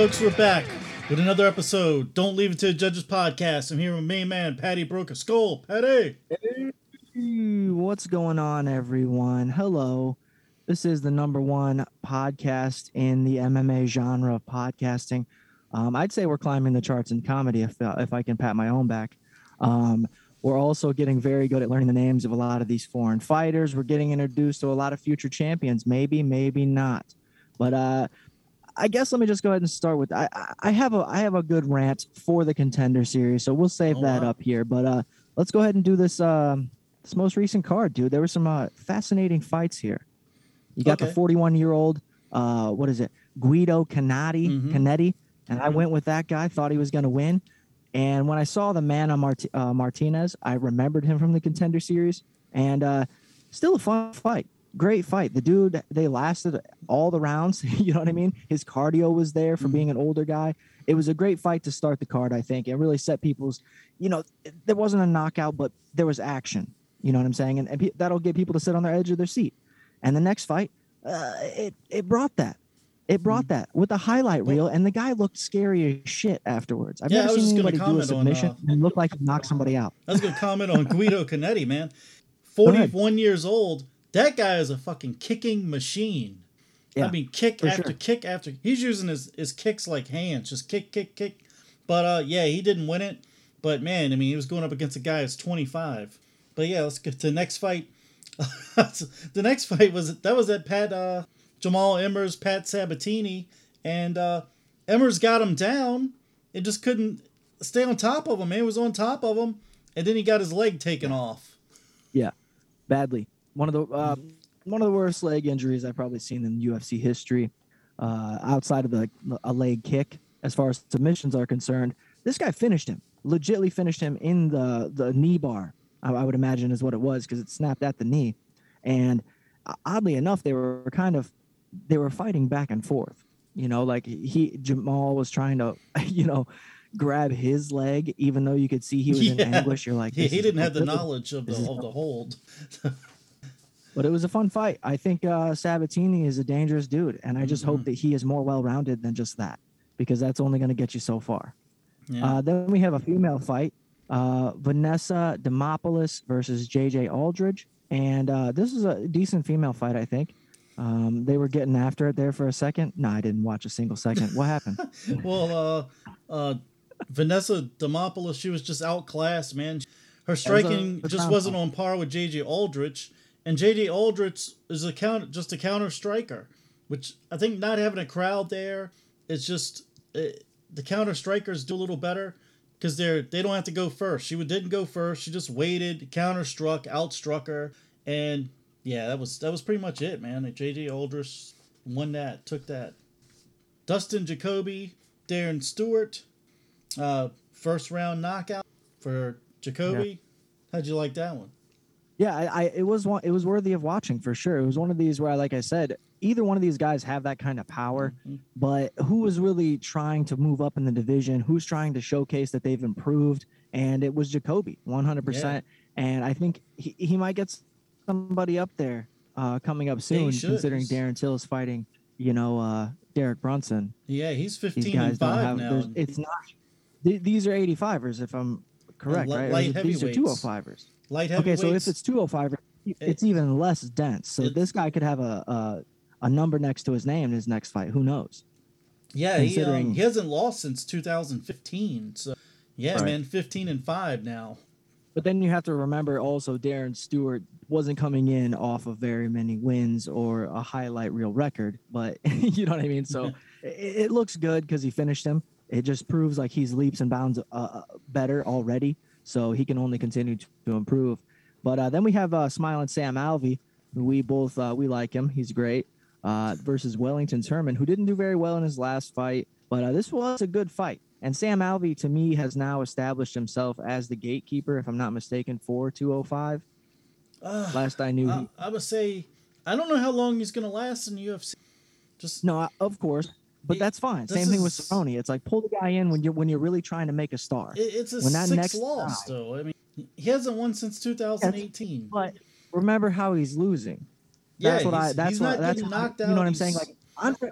Folks, we're back with another episode. Don't leave it to the judges podcast. I'm here with main man Patty Broke a Skull. Patty. Hey, what's going on, everyone? Hello. This is the number one podcast in the MMA genre of podcasting. Um, I'd say we're climbing the charts in comedy if, uh, if I can pat my own back. Um, we're also getting very good at learning the names of a lot of these foreign fighters. We're getting introduced to a lot of future champions. Maybe, maybe not. But uh, I guess let me just go ahead and start with I I have a I have a good rant for the contender series, so we'll save Oh, that wow. up here. But uh, let's go ahead and do this um, this most recent card, dude. There were some uh, fascinating fights here. You got the 41 year old uh, what is it Guido Cannetti Mhm. Cannetti, and I Mhm. went with that guy. Thought he was going to win. And when I saw the man on Mart- uh, Martinez, I remembered him from the contender series, and uh, still a fun fight. Great fight. The dude, they lasted all the rounds. you know what I mean? His cardio was there for Mhm. being an older guy. It was a great fight to start the card, I think. It really set people's, you know, there wasn't a knockout, but there was action. You know what I'm saying? And, and pe- that'll get people to sit on their edge of their seat. And the next fight, uh, it, it brought that. It brought Mm-hmm. that with a highlight reel, and the guy looked scary as shit afterwards. I've Yeah, I never was seen anybody do a comment on, submission uh, and look like he knocked somebody out. I was going to comment on Guido Cannetti, man. 41 years old. That guy is a fucking kicking machine. I mean, kick after sure. kick after. He's using his, his kicks like hands, just kick, kick, kick. But uh, yeah, he didn't win it. But man, I mean, he was going up against a guy that's 25. But yeah, let's get to the next fight. the next fight was that was at Pat uh, Jamall Emmers, Pat Sabatini, and uh, Emmers got him down. It just couldn't stay on top of him. Man, He was on top of him, and then he got his leg taken off. Yeah, badly. One of the uh, one of the worst leg injuries I've probably seen in UFC history, uh, outside of the a leg kick. As far as submissions are concerned, this guy finished him. Legitly finished him in the the knee bar. I, I would imagine is what it was because it snapped at the knee, and uh, oddly enough, they were kind of they were fighting back and forth. You know, like he Jamall was trying to, you know, grab his leg, even though you could see he was in anguish. You're like, He, he didn't have the knowledge of the of the hold. But it was a fun fight. I think uh, Sabatini is a dangerous dude, and I just Mm-hmm. hope that he is more well-rounded than just that, because that's only going to get you so far. Yeah. Uh, then we have a female fight, uh, Vanessa Demopoulos versus JJ Aldrich, and uh, this is a decent female fight, I think. Um, they were getting after it there for a second. No, I didn't watch a single second. What happened? well, uh, uh, Vanessa Demopoulos, she was just outclassed, man. Her striking a just wasn't on par with JJ Aldrich, and J.D. Aldrich is a count just a counter striker, which I think not having a crowd there, it's just it, the counter strikers do a little better because they're they don't have to go first. She didn't go first. She just waited, counter struck, outstruck her, and yeah, that was that was pretty much it, man. JJ Aldrich won that, took that. Dustin Jacoby, Darren Stewart, uh, first round knockout for Jacoby. How'd you like that one? Yeah, I, I, it was one it was worthy of watching for sure. It was one of these where like I said, either one of these guys have that kind of power, mm-hmm. but who is really trying to move up in the division? Who's trying to showcase that they've improved? And it was Jacoby, 100%. And I think he, he might get somebody up there uh, coming up soon, yeah, considering Darren Till is fighting, you know, uh, Derek Brunson. Yeah, he's 15 these guys and 5 have, now. It's not. Th- these are 85ers, if I'm correct, right? Light these are 205ers. Light. Okay, so if it's 205, it's even less dense. So this guy could have a, a, a number next to his name in his next fight. Who knows? Yeah, Considering... he, um, he hasn't lost since 2015. So yeah, right. man, 15 and five now. But then you have to remember also Darren Stewart wasn't coming in off of very many wins or a highlight reel record, but you know what I mean? So it, it, looks good because he finished him. It just proves like he's leaps and bounds uh, uh better already so he can only continue to, to improve. But uh, then we have uh, Smiling Sam Alvey, we both uh, we like him. He's great. Uh, versus Wellington Turman, who didn't do very well in his last fight, but uh, this was a good fight. And Sam Alvey, to me, has now established himself as the gatekeeper, if I'm not mistaken, for 205. Uh, Last I knew, I, he, I would say, I don't know how long he's going to last in the UFC. Just no, I- of course, but It- that's fine. Same thing with is- Cerrone. It's like pull the guy in when you're when you're really trying to make a star. It, it's a When that six next loss, guy- though. I mean, He hasn't won since 2018. But remember how he's losing. Yeah, That's what I. That's what. That's getting what I- knocked You know what out, I'm saying? Like Andre,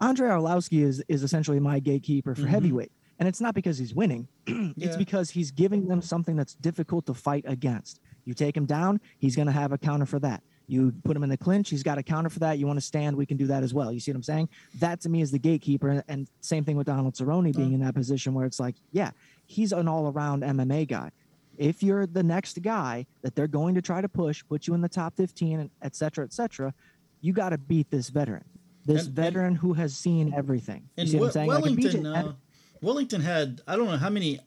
Andre Arlovsky is is essentially my gatekeeper for Mhm. heavyweight, and it's not because he's winning. Yeah. it's because he's giving them something that's difficult to fight against. You take him down, he's going to have a counter for that. You put him in the clinch, he's got a counter for that. You want to stand, we can do that as well. You see what I'm saying? That to me is the gatekeeper. And, and same thing with Donald Cerrone being in that position where it's like, yeah, he's an all around MMA guy. If you're the next guy that they're going to try to push, put you in the top 15, et cetera, et cetera, you got to beat this veteran. This And- and- veteran who has seen everything. You And see what I'm Wel- saying? Like, if Wellington, BJ uh, Wellington had I don't know how many.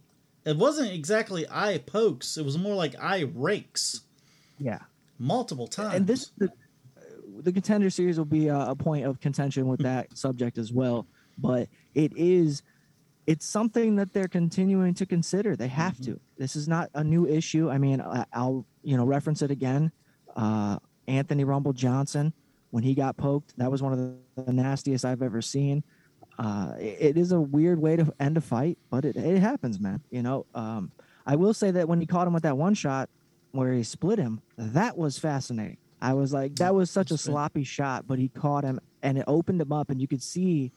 It wasn't exactly eye pokes. It was more like eye rakes, yeah. Multiple times. and this the, the contender series will be a, a point of contention with that subject as well. But it is it's something that they're continuing to consider. They have to. This is not a new issue. I mean I, i'll you know reference it again. Uh, anthony rumble johnson when he got poked that was one of the, nastiest i've ever seen. Uh, it- it is a weird way to end a fight but it, it happens man you know? Um, i will say that when he caught him with that one shot where he split him, that was fascinating. I was like, that was such a sloppy shot, but he caught him and it opened him up, and you could see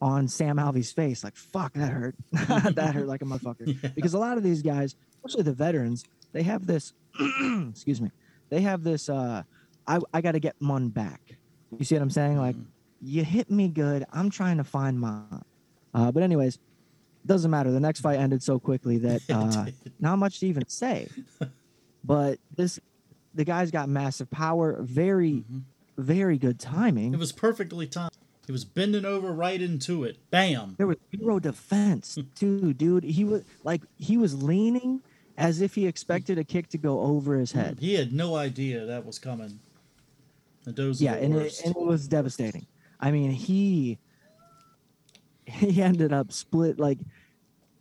on Sam Alvey's face, like, fuck, that hurt. that hurt like a motherfucker. Yeah. Because a lot of these guys, especially the veterans, they have this, excuse me, they have this, uh, I, I got to get Mun back. You see what I'm saying? Like, you hit me good. I'm trying to find mine. Uh, but, anyways, doesn't matter. The next fight ended so quickly that uh, not much to even say. But this, the guy's got massive power, very, Mhm. very good timing. It was perfectly timed. He was bending over right into it. Bam. there was zero defense too, dude. He was like he was leaning as if he expected a kick to go over his head. He had no idea that was coming. And Yeah, and it, and it was devastating. I mean, he he ended up split like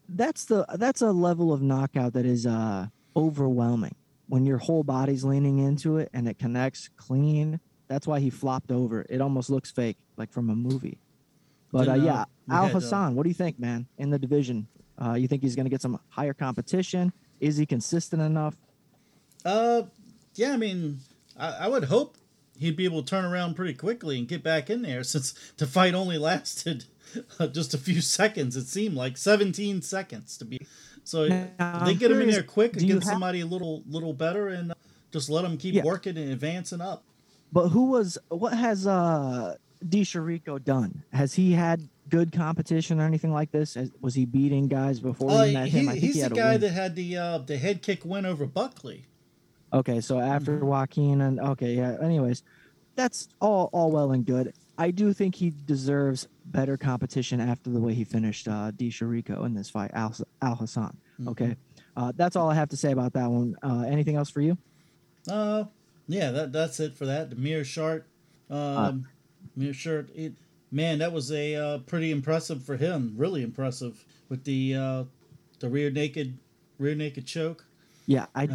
that's the that's a level of knockout that is uh overwhelming when your whole body's leaning into it and it connects clean. That's why he flopped over. It almost looks fake, like from a movie. But uh, yeah, Alhassan, what do you think, man? In the division, uh, you think he's going to get some higher competition? Is he consistent enough? Uh, yeah, I mean, I, I would hope he'd be able to turn around pretty quickly and get back in there since the fight only lasted uh, just a few seconds. It seemed like 17 seconds to be. So Now, they get him in there quick you against have- somebody a little little better and uh, just let him keep Yeah. working and advancing up. But who was what has uh Di Chirico done? Has he had good competition or anything like this? Was he beating guys before Uh, met him? he, think he's he the guy that had the uh, the head kick win over Buckley. Okay, so after Mhm. Joaquin and okay, yeah. Anyways, that's all all well and good. I do think he deserves better competition after the way he finished uh, Di Chirico in this fight, Al, Alhassan. Mhm. Okay, uh, that's all I have to say about that one. Uh, anything else for you? Uh, yeah, that that's it for that. The mirror shart, um, mirror shirt. It man, that was a uh, pretty impressive for him. Really impressive with the uh, the rear naked rear naked choke. Yeah, I.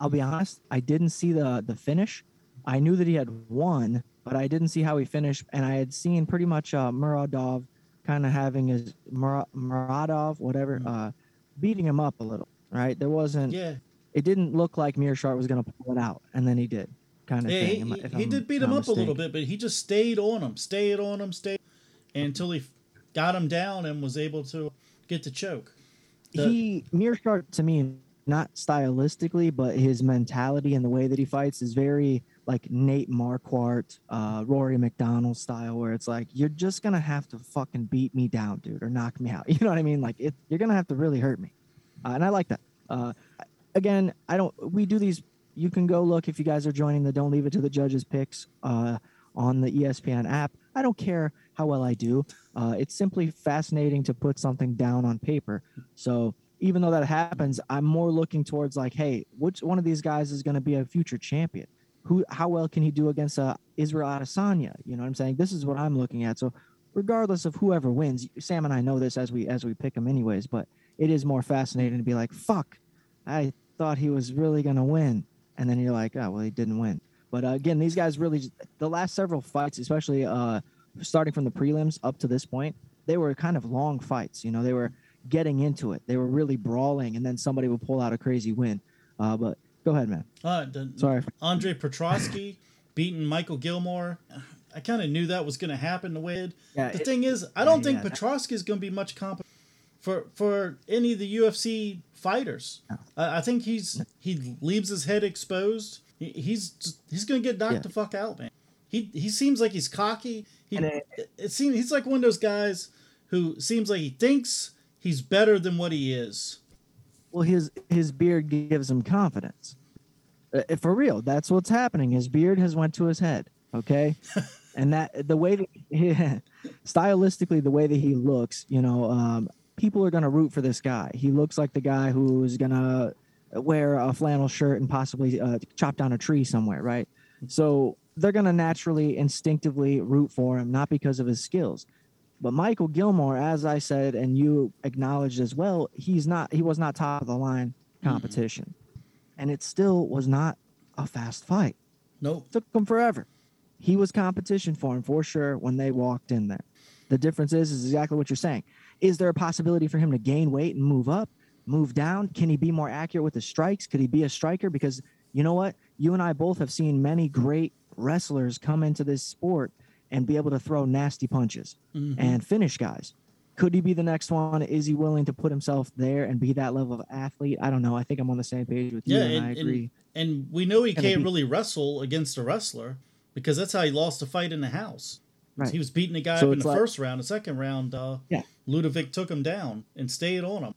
I'll be honest. I didn't see the the finish. I knew that he had won, but I didn't see how he finished. And I had seen pretty much uh, Muradov kind of having his Mur- Muradov, whatever, Mhm. uh, beating him up a little. Right? There wasn't. Yeah, It didn't look like Meerschaert was going to pull it out, and then he did. Kind of yeah. thing. He, he, he did beat him up a little bit, but he just stayed on him, stayed on him, stayed until he got him down and was able to get the choke. The- he Meerschaert to me, not stylistically, but his mentality and the way that he fights is very like Nate Marquardt, uh, Rory MacDonald style, where it's like you're just gonna have to fucking beat me down, dude, or knock me out. You know what I mean? Like it, you're gonna have to really hurt me, uh, and I like that. Uh, again, I don't. We do these. You can go look if you guys are joining the Don't Leave It to the Judges picks uh, on the ESPN app. I don't care how well I do. Uh, it's simply fascinating to put something down on paper. So even though that happens, I'm more looking towards like, hey, which one of these guys is going to be a future champion? Who, how well can he do against uh, Israel Adesanya? You know what I'm saying? This is what I'm looking at. So regardless of whoever wins, Sam and I know this as we as we pick him anyways. But it is more fascinating to be like, fuck, I thought he was really to win, and then you're like, oh well, he didn't win. But uh, again, these guys really just, the last several fights, especially uh, starting from the prelims up to this point, they were kind of long fights. You know, they were getting into it. They were really brawling, and then somebody would pull out a crazy win. Uh, but go ahead, man. Uh, the, Sorry. Andre Petroski beating Michael Gilmore. I kind of knew that was going to happen the way it. Yeah, the it- thing is, I don't yeah, think yeah, Petroski is going to be much comp for for any of the UFC fighters. I, I think he's he leaves his head exposed. He, he's just, he's going to get knocked Yeah. the fuck out, man. He he seems like he's cocky. He it- it seems he's like one of those guys who seems like he thinks he's better than what he is. Well, his his beard gives him confidence. Uh, for real, that's what's happening. His beard has went to his head. Okay, and that the way that he, stylistically, the way that he looks, you know, um, people are gonna root for this guy. He looks like the guy who's gonna wear a flannel shirt and possibly uh, chop down a tree somewhere, right? So they're gonna naturally, instinctively root for him, not because of his skills. But Michael Gilmore, as I said, and you acknowledged as well, he's not he was not top of the line mm-hmm. competition. And it still was not a fast fight. Nope. took him forever. He was competition for him for sure when they walked in there. The difference is is exactly what you're saying. Is there a possibility for him to gain weight and move up, move down? Can he be more accurate with his strikes? Could he be a striker? Because you know what? You and I both have seen many great wrestlers come into this sport and be able to throw nasty punches Mhm. and finish guys. Could he be the next one? Is he willing to put himself there and be that level of athlete? I don't know. I think I'm on the same page with you, Yeah, and, and, I agree. And, and we know he can't really wrestle against a wrestler because that's how he lost a fight in the house. Right. He was beating a guy So up in the like- first round. The second round, uh, Yeah. Ludovic took him down and stayed on him.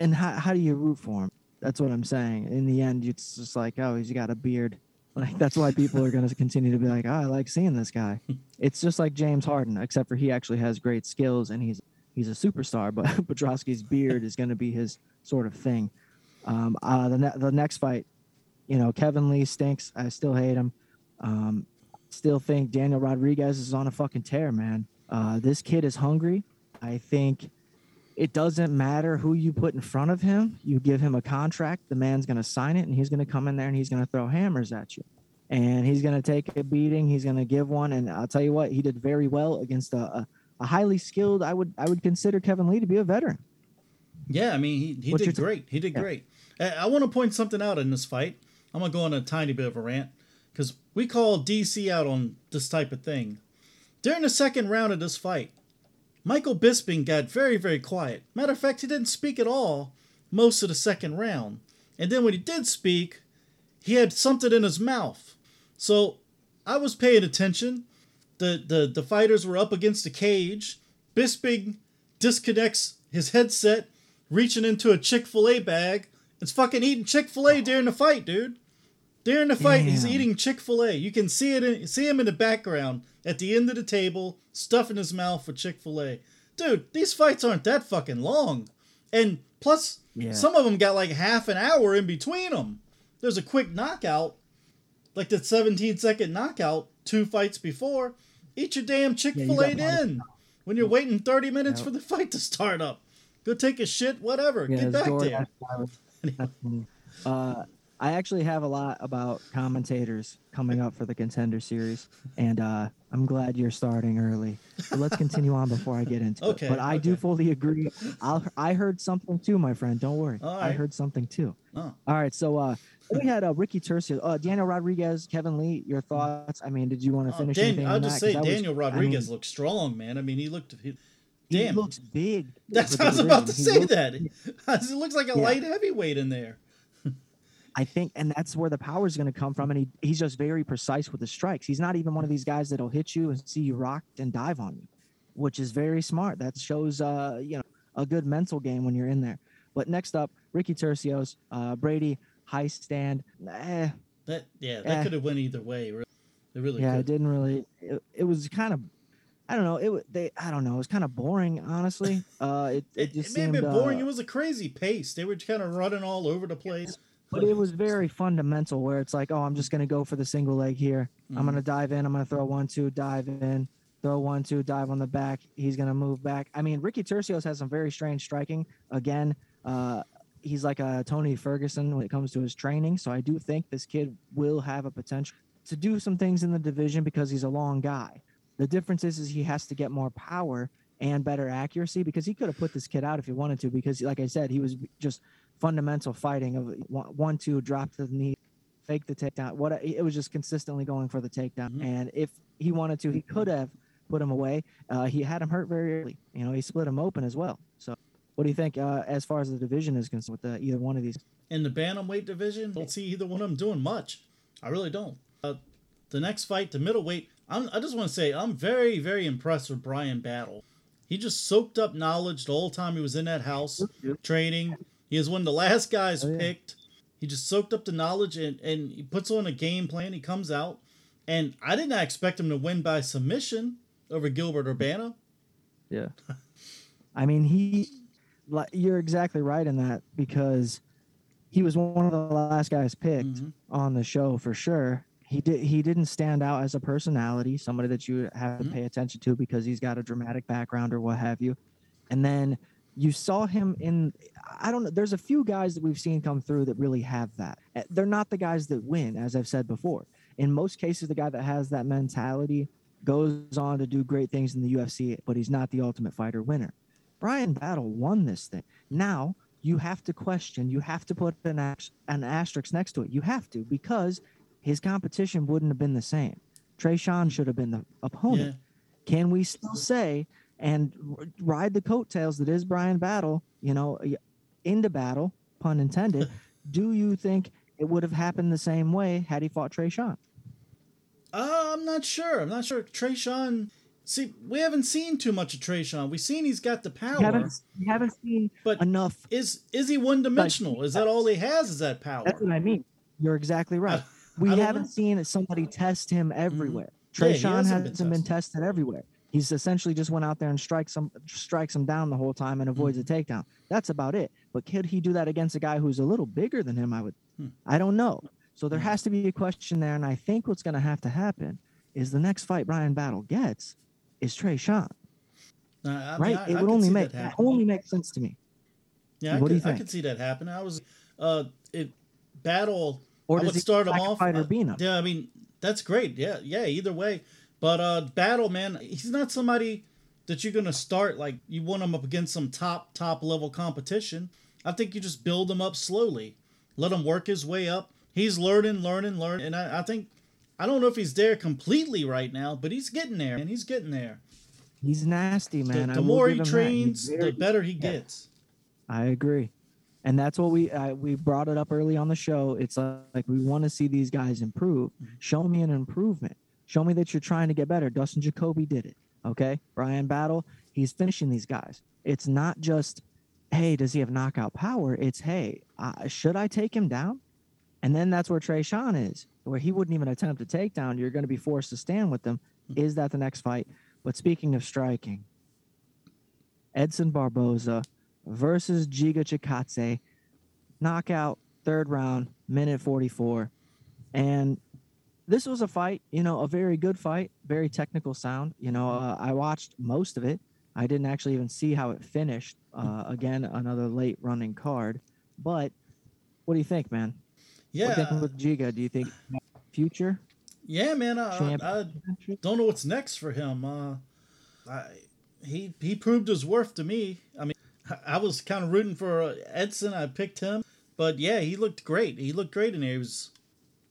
and how, how do you root for him? That's what I'm saying. In the end, it's just like, oh, he's got a beard. Like that's why people are going to continue to be like, oh, I like seeing this guy. it's just like James Harden, except for he actually has great skills and he's he's a superstar. But Petroski's beard is going to be his sort of thing. Um, uh, the ne- the next fight, you know, Kevin Lee stinks. I still hate him. Um, still think Daniel Rodriguez is on a fucking tear, man. Uh, this kid is hungry. I think it doesn't matter who you put in front of him. You give him a contract, the man's going to sign it, and he's going to come in there and he's going to throw hammers at you. And he's going to take a beating. He's going to give one. And I'll tell you what, he did very well against a, a, a highly skilled. I would I would consider Kevin Lee to be a veteran. Yeah, I mean, he, he What's did great. He did Yeah. great. Uh, I, I want to point something out in this fight. I'm going to go on a tiny bit of a rant because we call DC out on this type of thing. During the second round of this fight, Michael Bisping got very, very quiet. Matter of fact, he didn't speak at all most of the second round. And then when he did speak, he had something in his mouth. So I was paying attention. The, the, the fighters were up against the cage. Bisping disconnects his headset, reaching into a Chick fil A bag. It's fucking eating Chick fil A during the fight, dude. During the fight, he's eating Chick Fil A. You can see it, in, see him in the background at the end of the table, stuffing his mouth with Chick Fil A. Dude, these fights aren't that fucking long, and plus, Yeah. some of them got like half an hour in between them. There's a quick knockout, like the 17 second knockout, two fights before. Eat your damn Chick Fil A in when you're waiting 30 minutes for the fight to start up. Go take a shit, whatever. Get back there. That's- uh, I actually have a lot about commentators coming up for the contender series, and uh, I'm glad you're starting early. So let's continue on before I get into Okay, it. But I do fully agree. I'll, I heard something too, my friend. Don't worry. All I heard something too. Oh. All right. So uh, we had uh, Ricky Tercio, uh, Daniel Rodriguez, Kevin Lee. Your thoughts? I mean, did you want to Oh, finish Dan- anything? I'll just that? say that was- Daniel I Rodriguez mean, looks strong, man. I mean, he looked. He, he damn. looks big. That's I was about to division. say looks- that. He looks like a Yeah. light heavyweight in there. I think, and that's where the power is going to come from. And he, he's just very precise with the strikes. He's not even one of these guys that'll hit you and see you rocked and dive on you, which is very smart. That shows, uh, you know, a good mental game when you're in there. But next up, Ricky Turcios, uh, Brady, Hiestand. Eh, That yeah, that Eh. could have went either way. Really, it really yeah, it didn't really. It, it was kind of, I don't know. It they, I don't know. It was kind of boring, honestly. Uh, it, it, It, just it may have been boring. uh, it was a crazy pace. They were kind of running all over the place. But it was very fundamental where it's like, oh, I'm just gonna go for the single leg here. I'm Mhm. gonna dive in. I'm gonna throw one, two, dive in, throw one, two, dive on the back. He's gonna move back. I mean, Ricky Turcios has some very strange striking. Again, uh, he's like a Tony Ferguson when it comes to his training. So I do think this kid will have a potential to do some things in the division because he's a long guy. The difference is, is he has to get more power and better accuracy because he could have put this kid out if he wanted to because like I said, he was just fundamental fighting of one, two, drop to the knee, fake the takedown. What it was just consistently going for the takedown. Mhm. And if he wanted to, he could have put him away. Uh, he had him hurt very early. You know, he split him open as well. So, what do you think uh, as far as the division is concerned with the, either one of these? in the bantamweight division, don't see either one of them doing much. I really don't. Uh, the next fight, the middleweight, I'm, I just want to say I'm very, very impressed with Bryan Battle. He just soaked up knowledge the whole time he was in that house training. He is one of the last guys Oh, yeah. picked. He just soaked up the knowledge and, and he puts on a game plan. He comes out, and I did not expect him to win by submission over Gilbert Urbina. Yeah. I mean, he, you're exactly right in that because he was one of the last guys picked Mhm. on the show for sure. He did. He didn't stand out as a personality, somebody that you have to Mhm. pay attention to because he's got a dramatic background or what have you. And then you saw him in. I don't know. There's a few guys that we've seen come through that really have that. Uh, They're not the guys that win, as I've said before. In most cases, the guy that has that mentality goes on to do great things in the UFC, but he's not the ultimate fighter winner. Bryan Battle won this thing. Now you have to question, you have to put an, ax- an asterisk next to it. You have to because his competition wouldn't have been the same. Tresean should have been the opponent. Can we still say and r- ride the coattails that is Bryan Battle, you know, into battle, pun intended? do you think it would have happened the same way had he fought Tresean? Uh, I'm not sure. I'm not sure. Tresean. See, we haven't seen too much of Tresean. We've seen he's got the power. You haven't, you haven't seen But enough is is he one dimensional? Is that all he has? Is that power? That's what I mean. You're exactly right. We I haven't know. Mm-hmm. seen somebody test him everywhere. Trey Yeah, hasn't hasn't been been, tested everywhere. He's essentially just went out there and strikes him, strikes him down the whole time and avoids Mm-hmm. a takedown. That's about it. But could he do that against a guy who's a little bigger than him? I would. Hmm. I don't know. So there Hmm. has to be a question there, and I think what's going to have to happen is the next fight Bryan Battle gets is Tresean, Uh, I mean, right? I- it I would only make that only makes sense to me. Yeah, I What do could, you I could see that happen. I was uh, it battle. Or I would start him off. fight uh, Urbina? yeah, I mean that's great. Yeah, yeah. Either way, but uh, battle man, he's not somebody that you're gonna start like you want him up against some top top level competition. I think you just build him up slowly, let him work his way up. He's learning, learning, learning, and I, I think I don't know if he's there completely right now, but he's getting there, and he's getting there. He's nasty, man. I the more he give him that. He's trains, the better he yeah. gets. I agree, and that's what we uh, we brought it up early on the show. It's like, like we want to see these guys improve. Mm-hmm. Show me an improvement. Show me that you're trying to get better. Dustin Jacoby did it. Okay, Bryan Battle, he's finishing these guys. It's not just, hey, does he have knockout power? It's hey, uh, should I take him down? And then that's where Tresean is, where he wouldn't even attempt a takedown. You're going to be forced to stand with them. Is that the next fight? But speaking of striking, Edson Barboza versus Giga Chikadze, knockout, third round, minute 44. And this was a fight, you know, a very good fight, very technical sound. You know, uh, I watched most of it. I didn't actually even see how it finished. Uh, again, another late running card. But what do you think, man? Yeah, What do you think with Giga? Do you think future? yeah, man. I, I, I don't know what's next for him. Uh, I, he he proved his worth to me. I mean, I, was kind of rooting for uh, Edson. I picked him, but yeah, he looked great. He looked great in there. He was,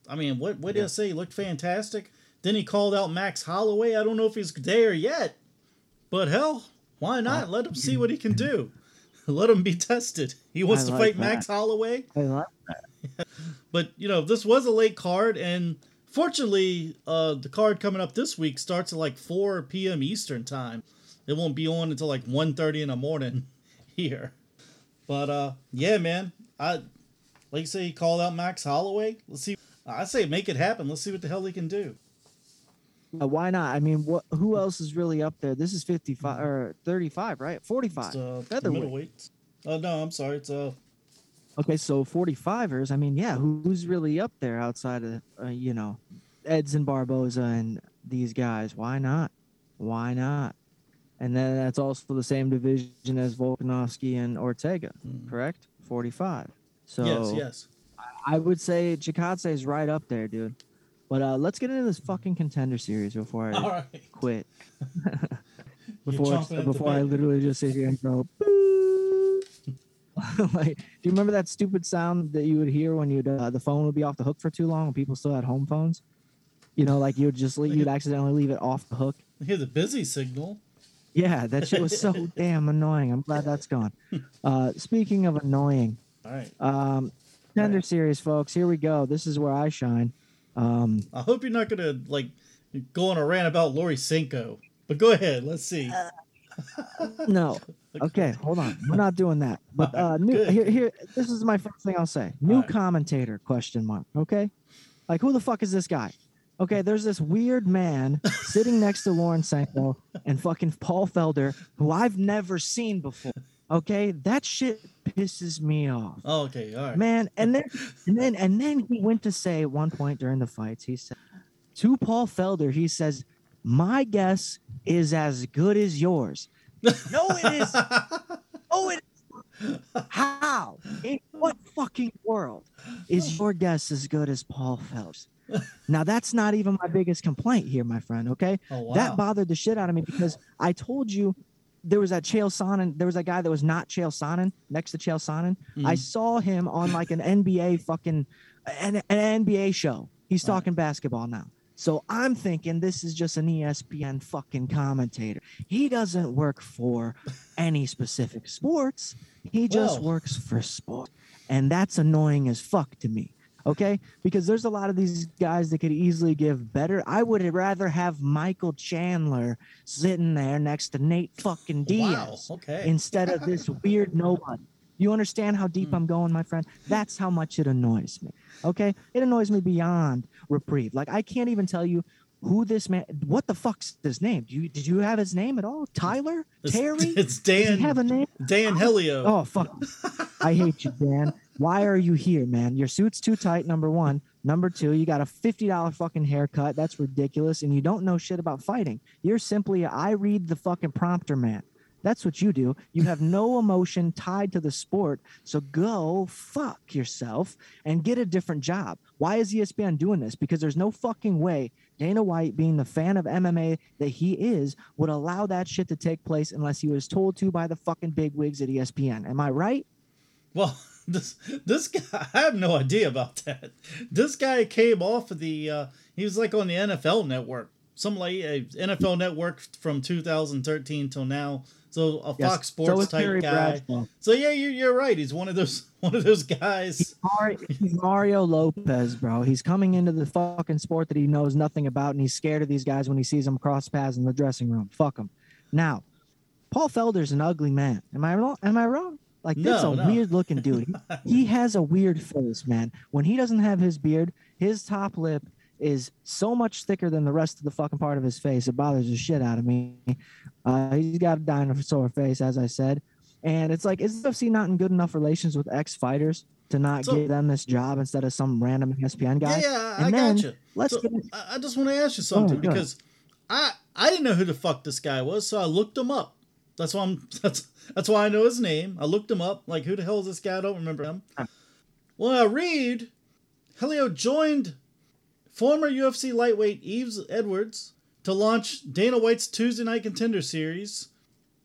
I mean, what what did I say? He looked fantastic. Then he called out Max Holloway. I don't know if he's there yet, but hell, why not? Let him see what he can do. Let him be tested. He wants I to like fight that. Max Holloway. I like But you know, this was a late card, and fortunately, uh, the card coming up this week starts at like 4 p.m. Eastern time. It won't be on until like 1.30 in the morning here. But uh, yeah, man, I like you say, he called out Max Holloway. Let's see. I say make it happen. Let's see what the hell he can do. Uh, why not? I mean, what? Who else is really up there? This is fifty-five or thirty-five, right? Forty-five. It's, uh, Featherweight. Oh no, I'm sorry. It's uh, Okay, so 45ers. I mean, yeah, who- who's really up there outside of uh, you know, Edson Barboza and these guys? Why not? Why not? And then that's also the same division as Volkanovski and Ortega, correct? 45. So yes, yes. I would say Chikadze is right up there, dude. But uh, let's get into this fucking contender series before I right. quit. Before chomping at the before I literally just sit here and go. Like, do you remember that stupid sound that you would hear when you'd uh, the phone would be off the hook for too long and people still had home phones? You know, like you'd just leave, you'd accidentally leave it off the hook. Hear the busy signal. Yeah, that shit was so damn annoying. I'm glad that's gone. Uh, speaking of annoying, All right. um, tender series, folks. Here we go. This is where I shine. Um, I hope you're not gonna like go on a rant about Lori Cinco. But go ahead. Let's see. no, okay, hold on. We're not doing that. But uh, new, here, here. This is my first thing I'll say. New Alright. commentator? Question mark. Okay, like who the fuck is this guy? Okay, there's this weird man sitting next to Lauren Sanko and fucking Paul Felder, who I've never seen before. Okay, that shit pisses me off. Oh, okay. All right. man and then and then and then he went to say at one point during the fights he said to paul felder he says my guess is as good as yours no it is oh it is. how in what fucking world is your guess as good as paul felder's now that's not even my biggest complaint here my friend okay Oh wow. that bothered the shit out of me because I told you there was that Chael Sonnen. There was that guy that was not Chael Sonnen next to Chael Sonnen. I Mhm. saw him on like an NBA fucking an, an NBA show. He's Right. talking basketball now. So I'm thinking this is just an ESPN fucking commentator. He doesn't work for any specific sports. He just works for sport. And that's annoying as fuck to me. Okay? Because there's a lot of these guys that could easily give better. I would rather have Michael Chandler sitting there next to Nate fucking wow. Diaz Okay. instead of this weird nobody. You understand how deep Hmm. I'm going, my friend? That's how much it annoys me. Okay? It annoys me beyond reprieve. Like I can't even tell you who this man what the fuck's his name? Do you did you have his name at all? Tyler? It's- Terry? It's Dan. have a name? Dan Hellie. Oh fuck. I hate you, Dan. Why are you here, man? Your suit's too tight, number one. Number two, you got a $50 fucking haircut. That's ridiculous. And you don't know shit about fighting. You're simply a I read the fucking prompter man. That's what you do. You have no emotion tied to the sport. So go fuck yourself and get a different job. Why is ESPN doing this? Because there's no fucking way Dana White, being the fan of MMA that he is, would allow that shit to take place unless he was told to by the fucking bigwigs at ESPN. Am I right? Well, this this guy, I have no idea about that. This guy came off of the. Uh, he was like on the NFL Network, some like a NFL Network from 2013 till now. So a Yes. Fox So Sports Terry type guy. Bradshaw. So yeah, you, you're right. He's one of those one of those guys. He's Mario, he's Mario Lopez, bro. He's coming into the fucking sport that he knows nothing about, and he's scared of these guys when he sees them cross paths in the dressing room. Fuck him. Now, Paul Felder's an ugly man. Am I wrong? Am I wrong? Like that's No, a no. weird looking dude. He has a weird face, man. When he doesn't have his beard, his top lip is so much thicker than the rest of the fucking part of his face. It bothers the shit out of me. Uh, he's got a dinosaur face, as I said. And it's like, is UFC not in good enough relations with ex fighters to not So- give them this job instead of some random ESPN guy? Yeah, yeah, And I then, got you. let's So, I just want to ask you something ahead. because I I didn't know who the fuck this guy was, so I looked him up. That's why I'm that's that's why I know his name. I looked him up. Like who the hell is this guy? I don't remember him. Well, I read Hellie joined former UFC lightweight Yves Edwards to launch Dana White's Tuesday Night Contender Series.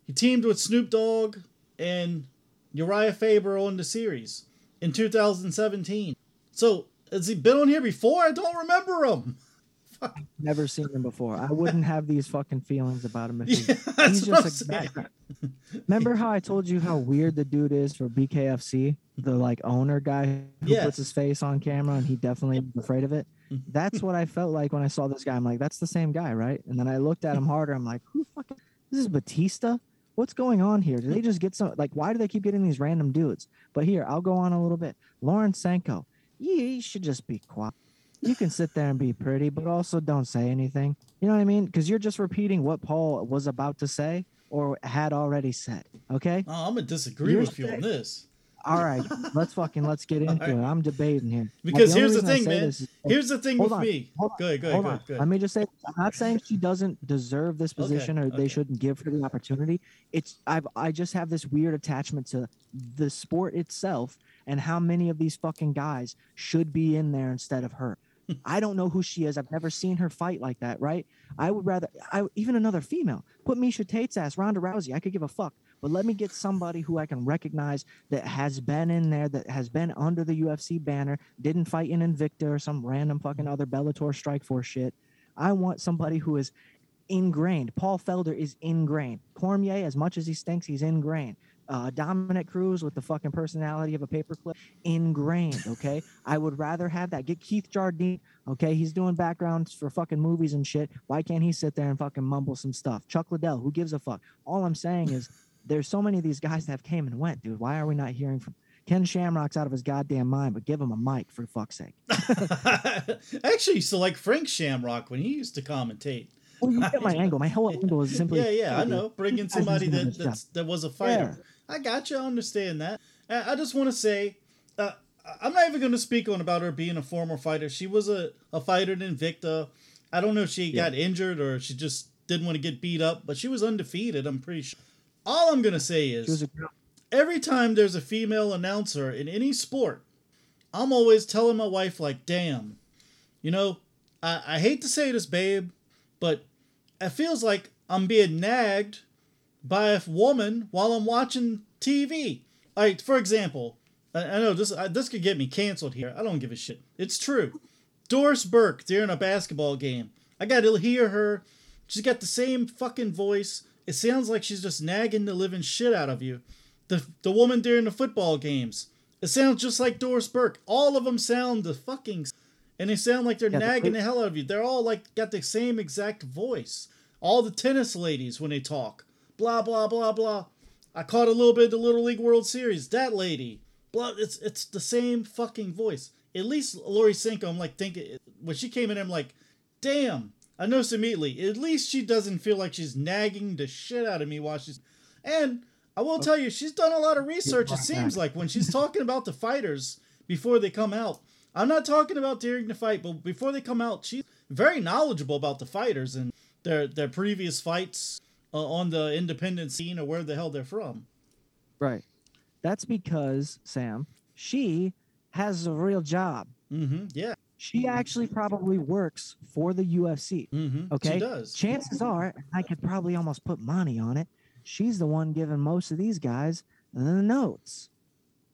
He teamed with Snoop Dogg and Urijah Faber on the series in 2017. So, has he been on here before? I don't remember him. Never seen him before. I wouldn't have these fucking feelings about him if he, Yeah, he's just a background. Remember how I told you how weird the dude is for BKFC, the like owner guy who Yes. puts his face on camera and he definitely was afraid of it. Mm-hmm. That's what I felt like when I saw this guy. I'm like, that's the same guy, right? And then I looked at him harder. I'm like, who fucking this is Batista? What's going on here? Did they just get some like why do they keep getting these random dudes? But here, I'll go on a little bit. Lauren Sanko, you, you should just be quiet. You can sit there and be pretty, but also don't say anything. You know what I mean? Because you're just repeating what Paul was about to say or had already said. Okay. Oh, I'm gonna disagree You're with you on this. All right. let's fucking let's get into right. it. I'm debating here. Because only here's the reason I thing, man. is- Here's the thing with on, me. on, Go ahead, go ahead, go on. ahead, go Let me just say, I'm not saying she doesn't deserve this Okay, position or okay. they shouldn't give her the opportunity. It's I've I just have this weird attachment to the sport itself and how many of these fucking guys should be in there instead of her. I don't know who she is. I've never seen her fight like that, right? I would rather I even another female. Put Miesha Tate's ass, Ronda Rousey. I could give a fuck. But let me get somebody who I can recognize that has been in there, that has been under the UFC banner, didn't fight in Invicta or some random fucking other Bellator Strikeforce shit. I want somebody who is ingrained. Paul Felder is ingrained. Cormier, as much as he stinks, he's ingrained. Uh, Dominick Cruz with the fucking personality of a paperclip, ingrained. Okay, I would rather have that. Get Keith Jardine. Okay, he's doing backgrounds for fucking movies and shit. Why can't he sit there and fucking mumble some stuff? Chuck Liddell, who gives a fuck? All I'm saying is, there's so many of these guys that have came and went, dude. Why are we not hearing from? Ken Shamrock's out of his goddamn mind, but give him a mic for fuck's sake. Actually to like Frank Shamrock when he used to commentate. Well, you get my angle. My whole angle is simply Yeah, yeah, I know. Bring in somebody that that's, that was a fighter. I got you. I understand that. I I just want to say, uh, I'm not even going to speak on about her being a former fighter. She was a, a fighter in Invicta. I don't know if she Yeah. got injured or she just didn't want to get beat up, but she was undefeated. I'm pretty sure. All I'm to say is every time there's a female announcer in any sport, I'm always telling my wife, like, damn, you know, I, I hate to say this, babe, but it feels like I'm being nagged by a woman while I'm watching TV. All right, for example, I, I know this I, this could get me canceled here. I don't give a shit. It's true. Doris Burke during a basketball game. I got to hear her. She's got the same fucking voice. It sounds like she's just nagging the living shit out of you. The the woman during the football games. It sounds just like Doris Burke. All of them sound the fucking and they sound like they're Yeah, nagging quick- the hell out of you. They're all like got the same exact voice. All the tennis ladies when they talk. Blah blah blah blah. I caught a little bit of the Little League World Series. That lady. Blah it's it's the same fucking voice. At least Lori Cinco, I'm like thinking when she came in, I'm like, damn. I noticed immediately. At least she doesn't feel like she's nagging the shit out of me while she's and I will tell you, she's done a lot of research, it seems like, when she's talking about the fighters before they come out. I'm not talking about during the fight, but before they come out, she's very knowledgeable about the fighters and their their previous fights uh, on the independent scene or where the hell they're from. Right. That's because, Sam, she has a real job. Mm-hmm. Yeah. She actually probably works for the UFC. Mm-hmm. Okay. She does. Chances are, I could probably almost put money on it. She's the one giving most of these guys the notes.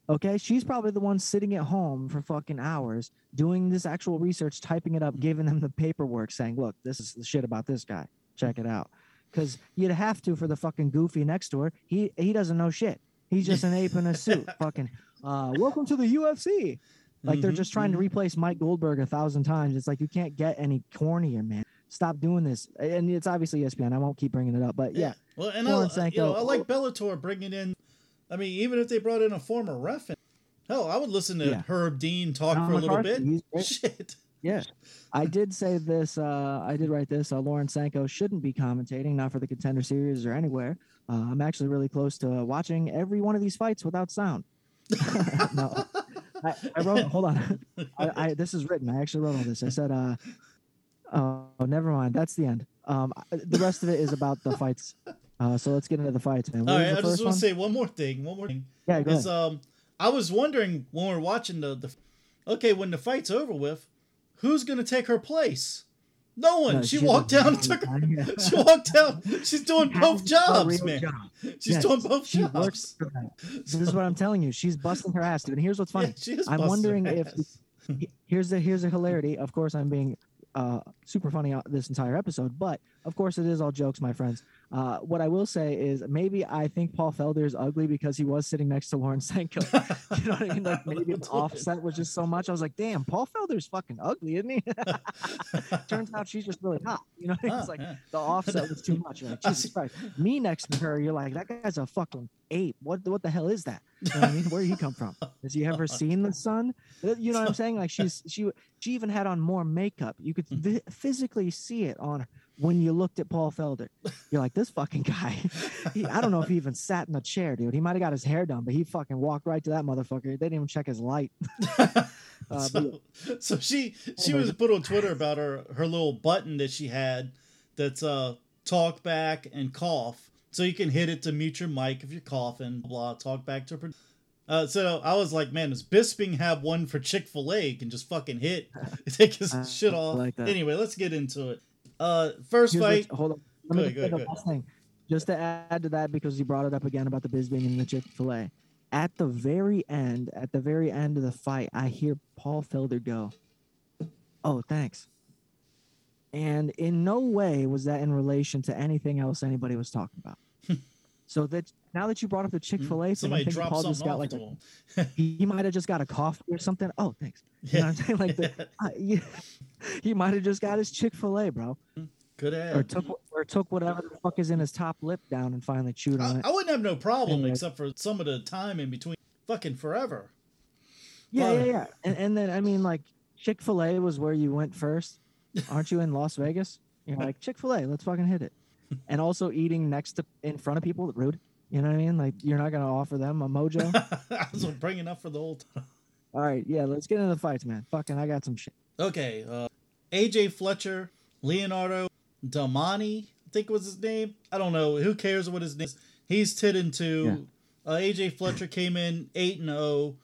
Okay. She's probably the one sitting at home for fucking hours doing this actual research, typing it up, giving them the paperwork saying, look, this is the shit about this guy. Check it out. Because you'd have to for the fucking goofy next door. He he doesn't know shit. He's just an ape in a suit. fucking, uh, welcome to the UFC. Like they're Mhm, just trying to replace Mike Goldberg a thousand times. It's like you can't get any cornier, man. Stop doing this. And it's obviously ESPN. I won't keep bringing it up, but yeah, Well, and I, you know, I like Bellator bringing in. I mean, even if they brought in a former ref, hell, I would listen to Yeah. Herb Dean talk John for a little bit. Shit. yeah. I did say this. Uh, I did write this. Uh, Lauren Sanko shouldn't be commentating, not for the contender series or anywhere. Uh, I'm actually really close to watching every one of these fights without sound. no, I, I wrote. Hold on. I, I this is written. I actually wrote all this. I said, uh, oh, never mind. That's the end. Um, the rest of it is about the fights. Uh, so let's get into the fights, man. What All was I just want to say one more thing. One more thing. yeah, go Is ahead. um, I was wondering when we are watching the the, okay, when the fight's over with, who's gonna take her place? No one. No, she she walked down and took her. She walked down. She's doing both jobs, man. job. She's Yes, doing both she jobs. works for them. This is what I'm telling you. She's busting her ass, dude. And here's what's funny. Yeah, she is I'm wondering if here's the here's a hilarity. Of course, I'm being uh, super funny out this entire episode, but of course, it is all jokes, my friends. Uh, what I will say is maybe I think Paul Felder is ugly because he was sitting next to Lauren Sanko. you know what I mean? Like maybe the offset was just so much. I was like, damn, Paul Felder's fucking ugly, isn't he? Turns out she's just really hot. You know, what I mean? Ah, it's like yeah. the offset was too much. You're like, Jesus Christ. Me next to her, you're like, that guy's a fucking ape. What what the hell is that? You know what I mean? Where did he come from? Has he ever seen the sun? You know what I'm saying? Like she's she she even had on more makeup. You could vi- physically see it on her when you looked at Paul Felder. You're like, this fucking guy. He, I don't know if he even sat in a chair, dude. He might have got his hair done, but he fucking walked right to that motherfucker. They didn't even check his light. Uh, but so, so she she Oh, was put on Twitter about her her little button that she had that's uh talk back and cough. So you can hit it to mute your mic if you're coughing, blah, talk back to her. Uh, so I was like, man, does Bisping have one for Chick fil A? Can just fucking hit, take his shit off. like. Anyway, let's get into it. Uh, first Here's fight. what- hold on. Let me just ahead, the ahead, last thing. just to add to that because you brought it up again about the Bisping and the Chick Fil A. At the very end, at the very end of the fight, I hear Paul Felder go, "Oh, thanks." And in no way was that in relation to anything else anybody was talking about. so that now that you brought up the Chick Fil A, Somebody dropped Paul something just got like a, he, might have just got a coffee or something. Oh, thanks. You know what I'm saying? Like the, uh, yeah, he might have just got his Chick Fil A, bro, Good or took or took whatever the fuck is in his top lip down and finally chewed on I, it. I wouldn't have no problem Anyway. except for some of the time in between. Fucking forever. Yeah, Well- yeah, yeah. And, and then I mean, like Chick Fil A was where you went first, aren't you? In Las Vegas, you're like Chick Fil A, let's fucking hit it. And also eating next to in front of people, rude. You know what I mean? Like you're not gonna offer them a mojo. I was bringing up for the whole time. All right, yeah, let's get into the fights, man. Fucking, I got some shit. Okay, uh, AJ Fletcher, Leonardo Damiani, I think was his name. I don't know. Who cares what his name is? He's tit into. Uh, AJ Fletcher came in 8 and 0.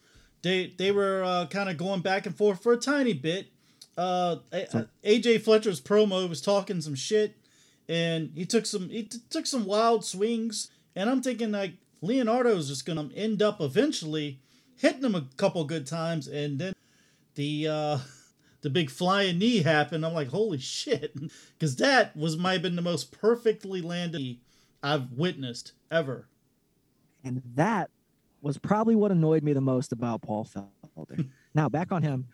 They they were uh, kind of going back and forth for a tiny bit. Uh, A- uh, AJ Fletcher's promo was talking some shit, and he took some he t- took some wild swings. And I'm thinking like Leonardo's just gonna end up eventually hitting him a couple good times, and then the uh, the big flying knee happened. I'm like, holy shit, because that was might have been the most perfectly landed knee I've witnessed ever. And that was probably what annoyed me the most about Paul Felder. now back on him.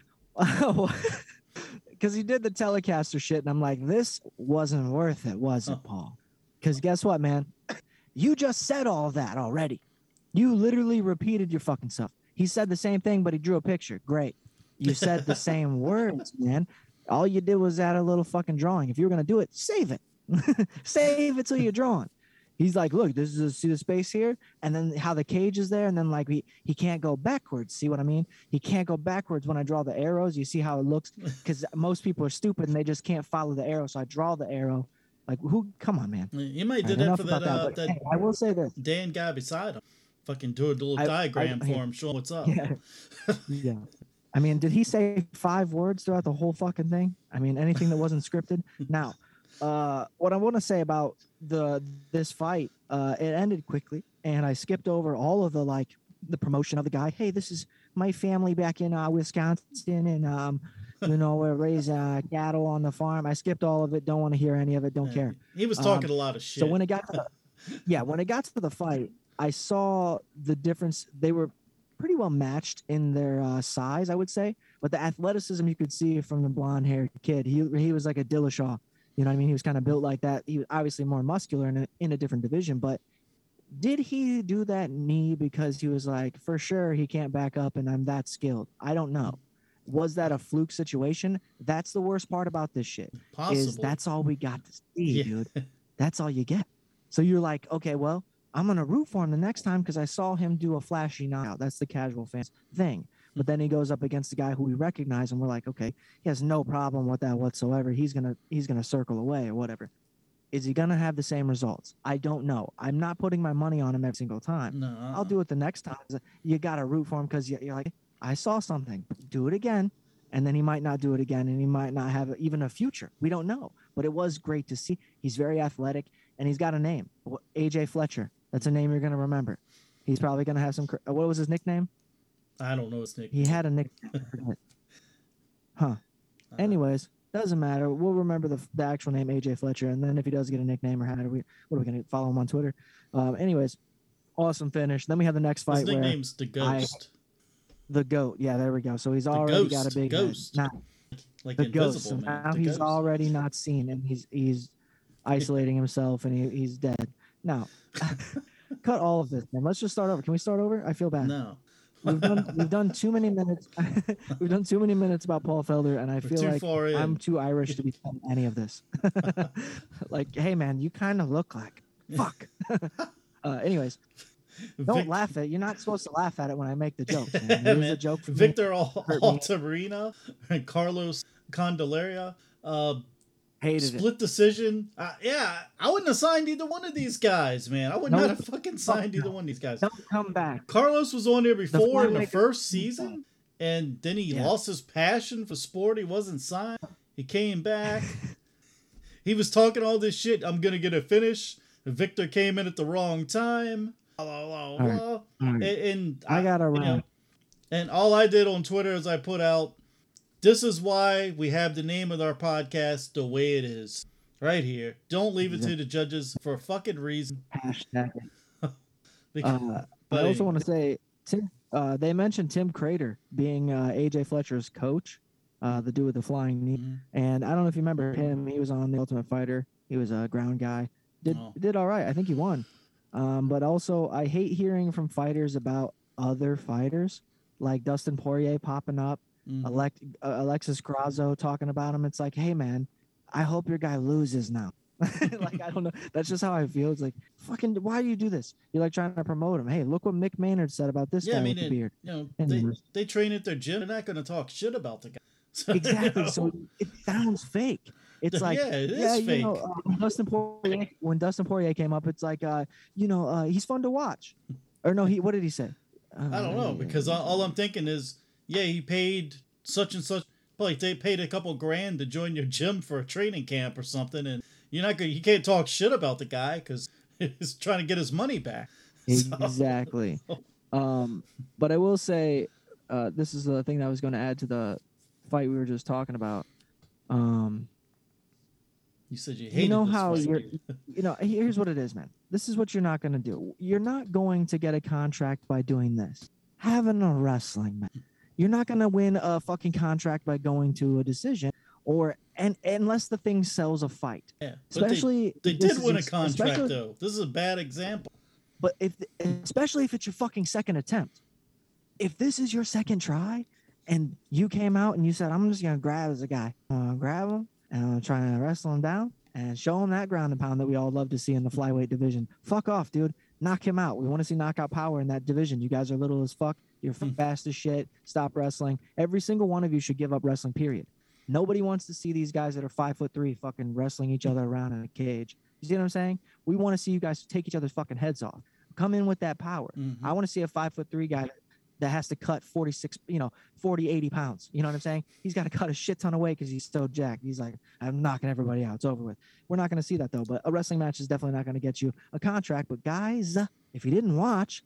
Because he did the telestrator shit, and I'm like, this wasn't worth it, was it. Paul? Because guess what, man? You just said all that already. You literally repeated your fucking stuff. He said the same thing, but he drew a picture. Great. You said the same words, man. All you did was add a little fucking drawing. If you were gonna do it, save it. save it till you're drawing. He's like, look, this is a, see the space here, and then how the cage is there, and then like he he can't go backwards. See what I mean? He can't go backwards when I draw the arrows. You see how it looks? Because most people are stupid and they just can't follow the arrow. So I draw the arrow. Like who? Come on, man. You might did right, that enough for that, about uh, that hey, I will say this. Dan guy beside him. Fucking do a little I- I- diagram for him, showing what's up. Yeah. yeah. I mean, did he say five words throughout the whole fucking thing? I mean, anything that wasn't scripted. Now, uh, what I want to say about the this fight, uh, it ended quickly, and I skipped over all of the like the promotion of the guy. Hey, this is my family back in uh, Wisconsin, and um, you know, we're raising uh, cattle on the farm. I skipped all of it. Don't want to hear any of it. Don't care. He was Um, talking a lot of shit. So when it got to the, yeah, when it got to the fight, I saw the difference. They were pretty well matched in their uh, size, I would say, but the athleticism you could see from the blonde haired kid. He he was like a Dillashaw. You know what I mean? He was kind of built like that. He was obviously more muscular in a, in a different division, but did he do that knee because he was like, for sure he can't back up and I'm that skilled? I don't know. Was that a fluke situation? That's the worst part about this shit Possible. is that's all we got to see, Yeah. dude. That's all you get. So you're like, okay, well, I'm gonna root for him the next time because I saw him do a flashy knockout. That's the casual fans thing. But then he goes up against the guy who we recognize, and we're like, okay, he has no problem with that whatsoever. He's gonna he's gonna circle away or whatever. Is he gonna have the same results? I don't know. I'm not putting my money on him every single time. no. I'll do it the next time. You got to root for him because you're like, I saw something. Do it again. And then he might not do it again and he might not have even a future. We don't know. But it was great to see. He's very athletic and he's got a name AJ Fletcher. That's a name you're to remember. He's probably going to have some. What was his nickname? I don't know his nick. He had a nickname. Huh. Anyways, doesn't matter. We'll remember the, the actual name AJ Fletcher, and then if he does get a nickname or how do we? What are we gonna follow him on Twitter? Um, anyways, awesome finish. Then we have the next His fight where nickname's the Ghost. the goat. Yeah, there we go. So he's already got a ghost, big head. ghost. Now like the ghost. So man. now the he's ghost. already not seen, and he's he's isolating himself, and he, he's dead. Now, cut all of this. Man, let's just start over. Can we start over? I feel bad. No. We've done we've done too many minutes. we've done too many minutes about Paul Felder, and I We're feel like. I'm too Irish to be saying any of this. like, hey man, you kind of look like fuck. uh, anyways, don't Vic- laugh at. it. You're not supposed to laugh at it when I make the jokes. Man. It was a joke for. Victor Al- and Carlos Candelario. Uh, Hated it. split decision. Uh, yeah, I wouldn't have signed either one of these guys, man. I would No. not have fucking signed no. either one of these guys. Don't come back. Carlos was on there before in the first season, and then he Yeah. lost his passion for sport. He wasn't signed. He came back. he was talking all this shit. I'm gonna get a finish. Victor came in at the wrong time. Blah, blah, blah, All right. blah. All right. And, and I gotta you know, and all I did on Twitter is I put out, this is why we have the name of our podcast the way it is. Right here. Don't leave it to the judges for a fucking reason. Hashtag. Because, Uh, but I also want to say, Tim, uh, they mentioned Tim Credeur being uh, AJ Fletcher's coach, uh, the dude with the flying knee. Mhm. And I don't know if you remember him. He was on the Ultimate Fighter. He was a ground guy. Did Oh. did all right. I think he won. Um, but also, I hate hearing from fighters about other fighters, like Dustin Poirier popping up, Mhm. Alec- uh, Alexis Grasso talking about him. It's like, hey man, I hope your guy loses now. like I don't know. That's just how I feel. It's like fucking. Why do you do this? You're like trying to promote him. Hey, look what Mick Maynard said about this Yeah, guy I mean, with the beard. you know, And they, they train at their gym. They're not going to talk shit about the guy. So, you Exactly. know, So it sounds fake. It's like yeah, it is yeah, fake. you know, uh, when Dustin Poirier when Dustin Poirier came up, it's like, uh, you know, uh, he's fun to watch. Or no, he what did he say? Uh, I don't know because all, all I'm thinking is, yeah, he paid such and such. Probably they paid a couple grand to join your gym for a training camp or something, and you're not going. You can't talk shit about the guy because he's trying to get his money back. So- exactly. Um, but I will say, uh, this is the thing that I was going to add to the fight we were just talking about. Um, You said you hated know how you're- you know, here's what it is, man. This is what you're not going to do. You're not going to get a contract by doing this. Having a wrestling match. You're not going to win a fucking contract by going to a decision or and unless the thing sells a fight. Yeah, they- Especially they, this did win a contract though. This is a bad example. But if, especially if it's your fucking second attempt, if this is your second try, and you came out and you said, "I'm just gonna grab as a guy, I'm grab him and I'm gonna try to wrestle him down and show him that ground and pound that we all love to see in the flyweight division." Fuck off, dude. Knock him out. We want to see knockout power in that division. You guys are little as fuck. You're Hmm. fast as shit. Stop wrestling. Every single one of you should give up wrestling. Period. Nobody wants to see these guys that are five foot three fucking wrestling each other around in a cage. You see what I'm saying? We want to see you guys take each other's fucking heads off. Come in with that power. Mhm. I want to see a five foot three guy that has to cut 46, you know, 40, 80 pounds. You know what I'm saying? He's got to cut a shit ton of weight because he's so jacked. He's like, I'm knocking everybody out. It's over with. We're not going to see that though. But a wrestling match is definitely not going to get you a contract. But guys, if you didn't watch,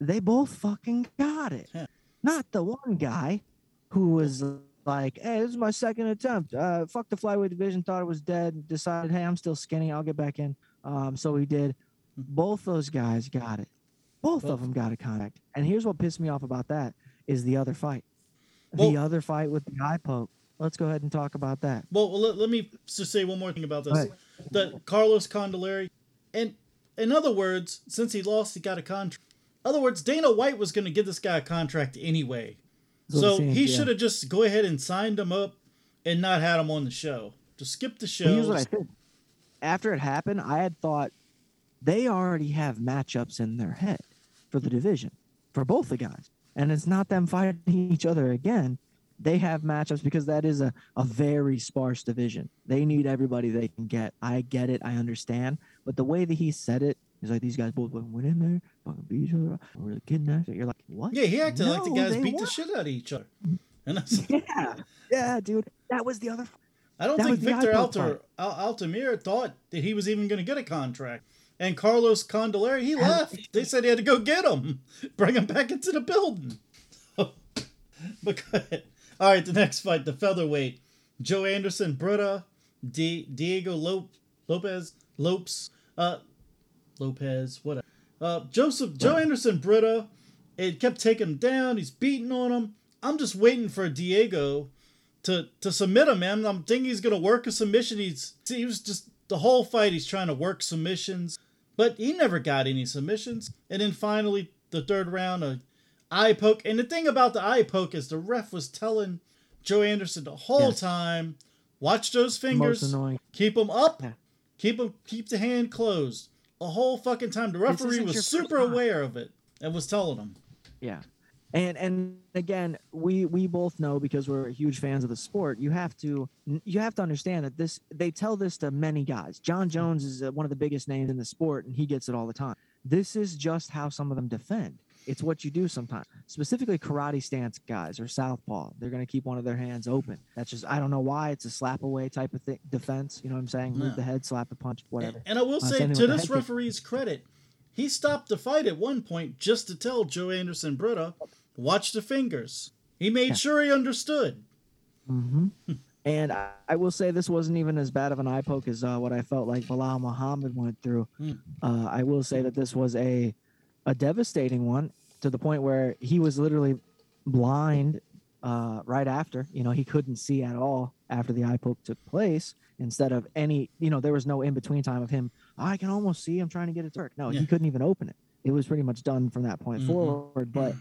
they both fucking got it. Yeah. Not the one guy who was like, hey, this is my second attempt. Uh, fuck the flyweight division, thought it was dead, decided, hey, I'm still skinny. I'll get back in. Um, so he did. Both those guys got it. Both of them got a contract. And here's what pissed me off about that is the other fight. Well- the other fight with the eye poke. Let's go ahead and talk about that. Well, let, let me just say one more thing about this. That Carlos Candelario, and in other words, since he lost, he got a contract. In other words, Dana White was going to give this guy a contract anyway. That's So he yeah. should have just go ahead and signed him up and not had him on the show. Just skip the show. Well, here's what I think. After it happened, I had thought they already have matchups in their head for the division for both the guys. And it's not them fighting each other again. They have matchups because that is a, a very sparse division. They need everybody they can get. I get it. I understand. But the way that he said it is like these guys both went in there, fucking beat each other, up, really kidnapped. You're like, what? yeah, he acted like the guys beat the shit out of each other. And that's, Yeah. Yeah, dude. That was the other. I don't think Victor Alter, Al- Altamir thought that he was even going to get a contract. And Carlos Candelario, he left. They said he had to go get him, bring him back into the building. but. All right, the next fight, the featherweight. Joe Anderson, Brito, D- Diego Lop- Lopez, Lopes, uh, Lopez, whatever. Uh, Joseph, Joe Anderson, Brito, it kept taking him down. He's beating on him. I'm just waiting for Diego to to submit him, man. I'm thinking he's gonna work a submission. He's he was just the whole fight. He's trying to work submissions, but he never got any submissions. And then finally, the third round, a eye poke. And the thing about the eye poke is the ref was telling Joanderson the whole Yes. time, watch those fingers, keep them up, Yeah. keep them keep the hand closed. The whole fucking time, the referee was super aware of it and was telling him. Yeah. And and again, we we both know because we're huge fans of the sport. You have to you have to understand that this they tell this to many guys. Jon Jones is uh, one of the biggest names in the sport, and he gets it all the time. This is just how some of them defend. It's what you do sometimes. Specifically, karate stance guys or southpaw, they're going to keep one of their hands open. That's just I don't know why. It's a slap away type of thing, defense. You know what I'm saying? Move Yeah. the head, slap the punch, whatever. And I will Uh, say, to this head kick. referee's credit, he stopped the fight at one point just to tell Joanderson Brito, watch the fingers. He made Yeah. sure he understood. hmm and I, I will say this wasn't even as bad of an eye poke as uh, what I felt like Belal Muhammad went through. Hmm. Uh, I will say that this was a a devastating one to the point where he was literally blind uh, right after. You know, he couldn't see at all after the eye poke took place. Instead of any, you know, there was no in between time of him. "Oh, I can almost see. I'm trying to get it to work. No, Yeah. he couldn't even open it. It was pretty much done from that point Mhm. forward. But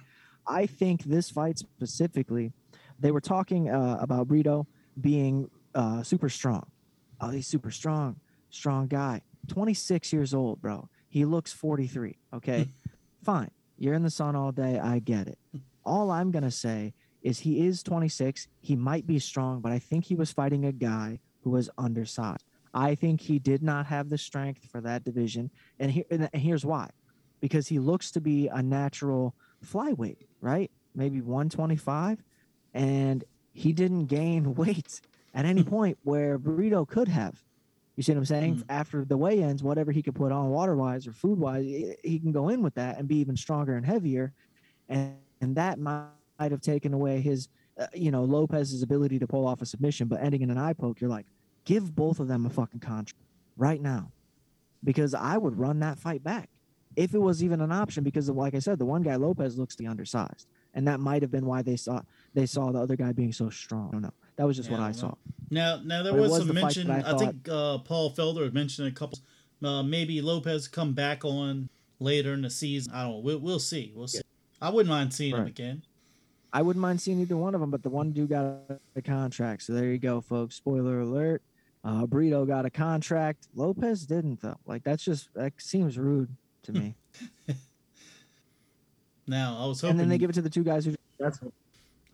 I think this fight specifically, they were talking uh, about Brito being uh, super strong. Oh, he's super strong, strong guy. 26 years old, bro. He looks 43. Okay, fine. You're in the sun all day. I get it. All I'm gonna say is he is 26. He might be strong, but I think he was fighting a guy who was undersized. I think he did not have the strength for that division, and, here, and here's why: because he looks to be a natural flyweight, right? Maybe 125, and he didn't gain weight at any point where Burrito could have. You see what I'm saying? Mm. After the weigh-ins, whatever he could put on water-wise or food-wise, he he can go in with that and be even stronger and heavier, and and that might have taken away his, uh, you know, Lopez's ability to pull off a submission. But ending in an eye poke, you're like, give both of them a fucking contract right now, because I would run that fight back if it was even an option. Because like I said, the one guy Lopez looks the undersized, and that might have been why they saw they saw the other guy being so strong. I don't know. That was just Yeah, what I I saw. Now, now there was, was some mention. I I, think uh, Paul Felder had mentioned a couple. Uh, maybe Lopez come back on later in the season. I don't know. We'll, we'll see. We'll see. I wouldn't mind seeing him again. I wouldn't mind seeing either one of them, but the one dude got a contract. So there you go, folks. Spoiler alert. Uh, Brito got a contract. Lopez didn't though. Like that's just that seems rude to me. Now, I was hoping. and then they give it to the two guys who. That's the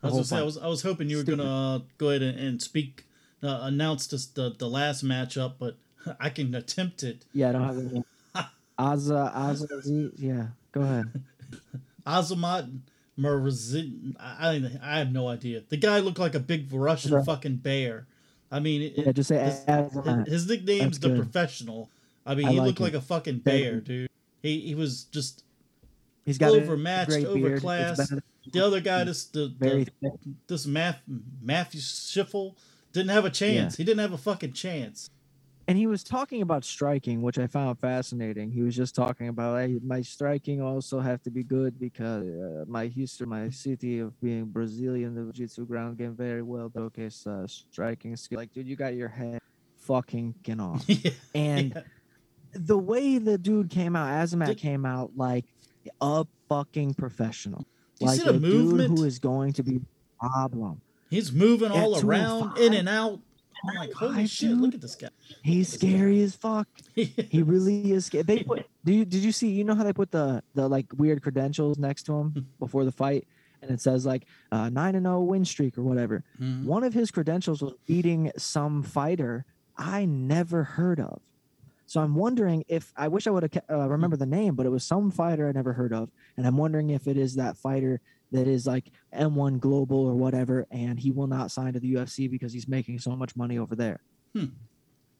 I was whole gonna say, I was, I was hoping you were Stupid. gonna uh, go ahead and, and speak, uh, announce this, the the last matchup, but I can attempt it. Yeah, I don't have any. Azza, Azza, Z. Yeah, go ahead. Azamat Marazin. I, I I have no idea. The guy looked like a big Russian Right. fucking bear. I mean, it, Yeah, just say his, his nickname's That's the good. professional. I mean, I he like looked it. like a fucking bear, dude. He he was just He's got overmatched, overclassed. the other guy. This the, Very the this Math, Matthew Schiffel didn't have a chance. He didn't have a fucking chance. and he was talking about striking, which I found fascinating. He was just talking about hey, my striking also have to be good because uh, my history, my city of being Brazilian, the jiu-jitsu ground game very well. Okay, so striking skill. Like, dude, you got your head fucking off. yeah. And Yeah. The way the dude came out, Azamat Did- came out like a fucking professional. Like a movement? dude who is going to be a problem. He's moving At all around, in and out. I'm like, holy 205, shit! dude? Look at this guy. He's scary as fuck. He really is. sca- They put. Do you did you see? You know how they put the the like weird credentials next to him before the fight, and it says like uh, nine and zero win streak or whatever. Mhm. One of his credentials was beating some fighter I never heard of. So I'm wondering if I wish I would have uh, remember the name, but it was some fighter I never heard of, and I'm wondering if it is that fighter that is like M1 Global or whatever, and he will not sign to the UFC because he's making so much money over there. Well,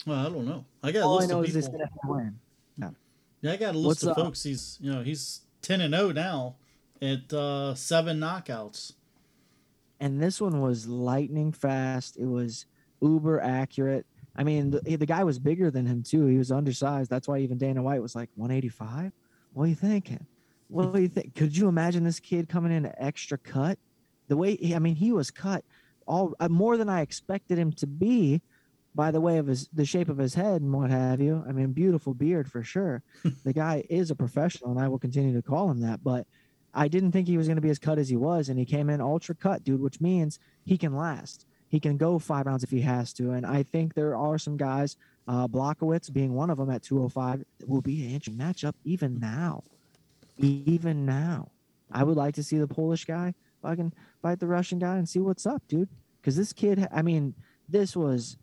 I don't know. I got a All I list know of is this win. Yeah, I got a list What's of up? folks. He's you know he's ten and zero now at uh, seven knockouts. and this one was lightning fast. It was uber accurate. I mean, the, the guy was bigger than him too. He was undersized. That's why even Dana White was like 185. What are you thinking? What do you think? Could you imagine this kid coming in extra cut? The way he, I mean, he was cut all uh, more than I expected him to be, by the way of his the shape of his head and what have you. I mean, beautiful beard for sure. the guy is a professional, and I will continue to call him that. But I didn't think he was going to be as cut as he was, and he came in ultra cut, dude, which means he can last. He can go five rounds if he has to. And I think there are some guys, uh, Blachowicz being one of them at 205, will be an interesting matchup even now. Even now. I would like to see the Polish guy fucking fight the Russian guy and see what's up, dude. Because this kid, I mean, this was.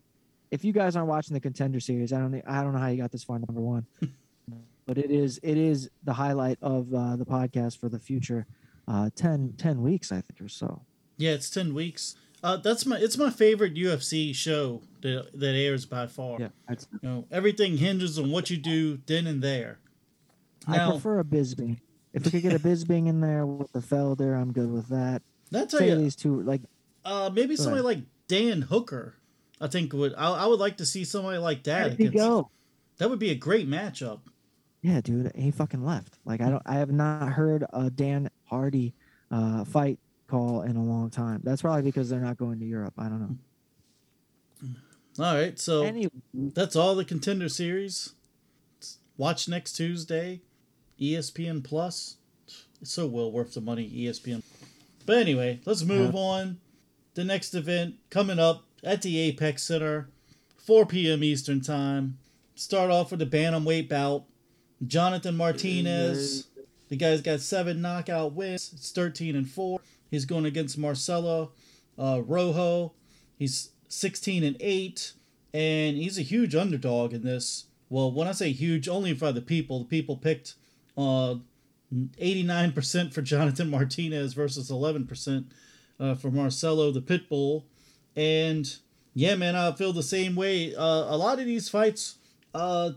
If you guys aren't watching the contender series, I don't, I don't know how you got this far. Number one, but it is it is the highlight of uh, the podcast for the future uh 10, 10 weeks i think or so Yeah, it's ten weeks. Uh, that's my it's my favorite UFC show that that airs by far. yeah that's, You know, everything hinges on what you do then and there. i prefer a Bisping if we could get a Bisping in there with the felder i'm good with that that's how these two like uh, maybe somebody like Dan Hooker. I think would I, I would like to see somebody like that. there you against- go That would be a great matchup. Yeah, dude, he fucking left. Like I don't, I have not heard a Dan Hardy uh, fight call in a long time. That's probably because they're not going to Europe. I don't know. Mm. All right, so Anyway, that's all the contender series. Watch next Tuesday, ESPN Plus. It's so well worth the money, ESPN. But anyway, let's move on. The next event coming up at the Apex Center, 4 p.m. Eastern Time. Start off with the bantamweight bout. Jonathan Martinez. The guy's got seven knockout wins. It's 13 and 4. He's going against Marcelo uh, Rojo. He's 16 and 8. And he's a huge underdog in this. Well, when I say huge, only by the people. The people picked uh, 89% for Jonathan Martinez versus 11% uh, for Marcelo the Pitbull. And yeah, man, I feel the same way. Uh, a lot of these fights, uh,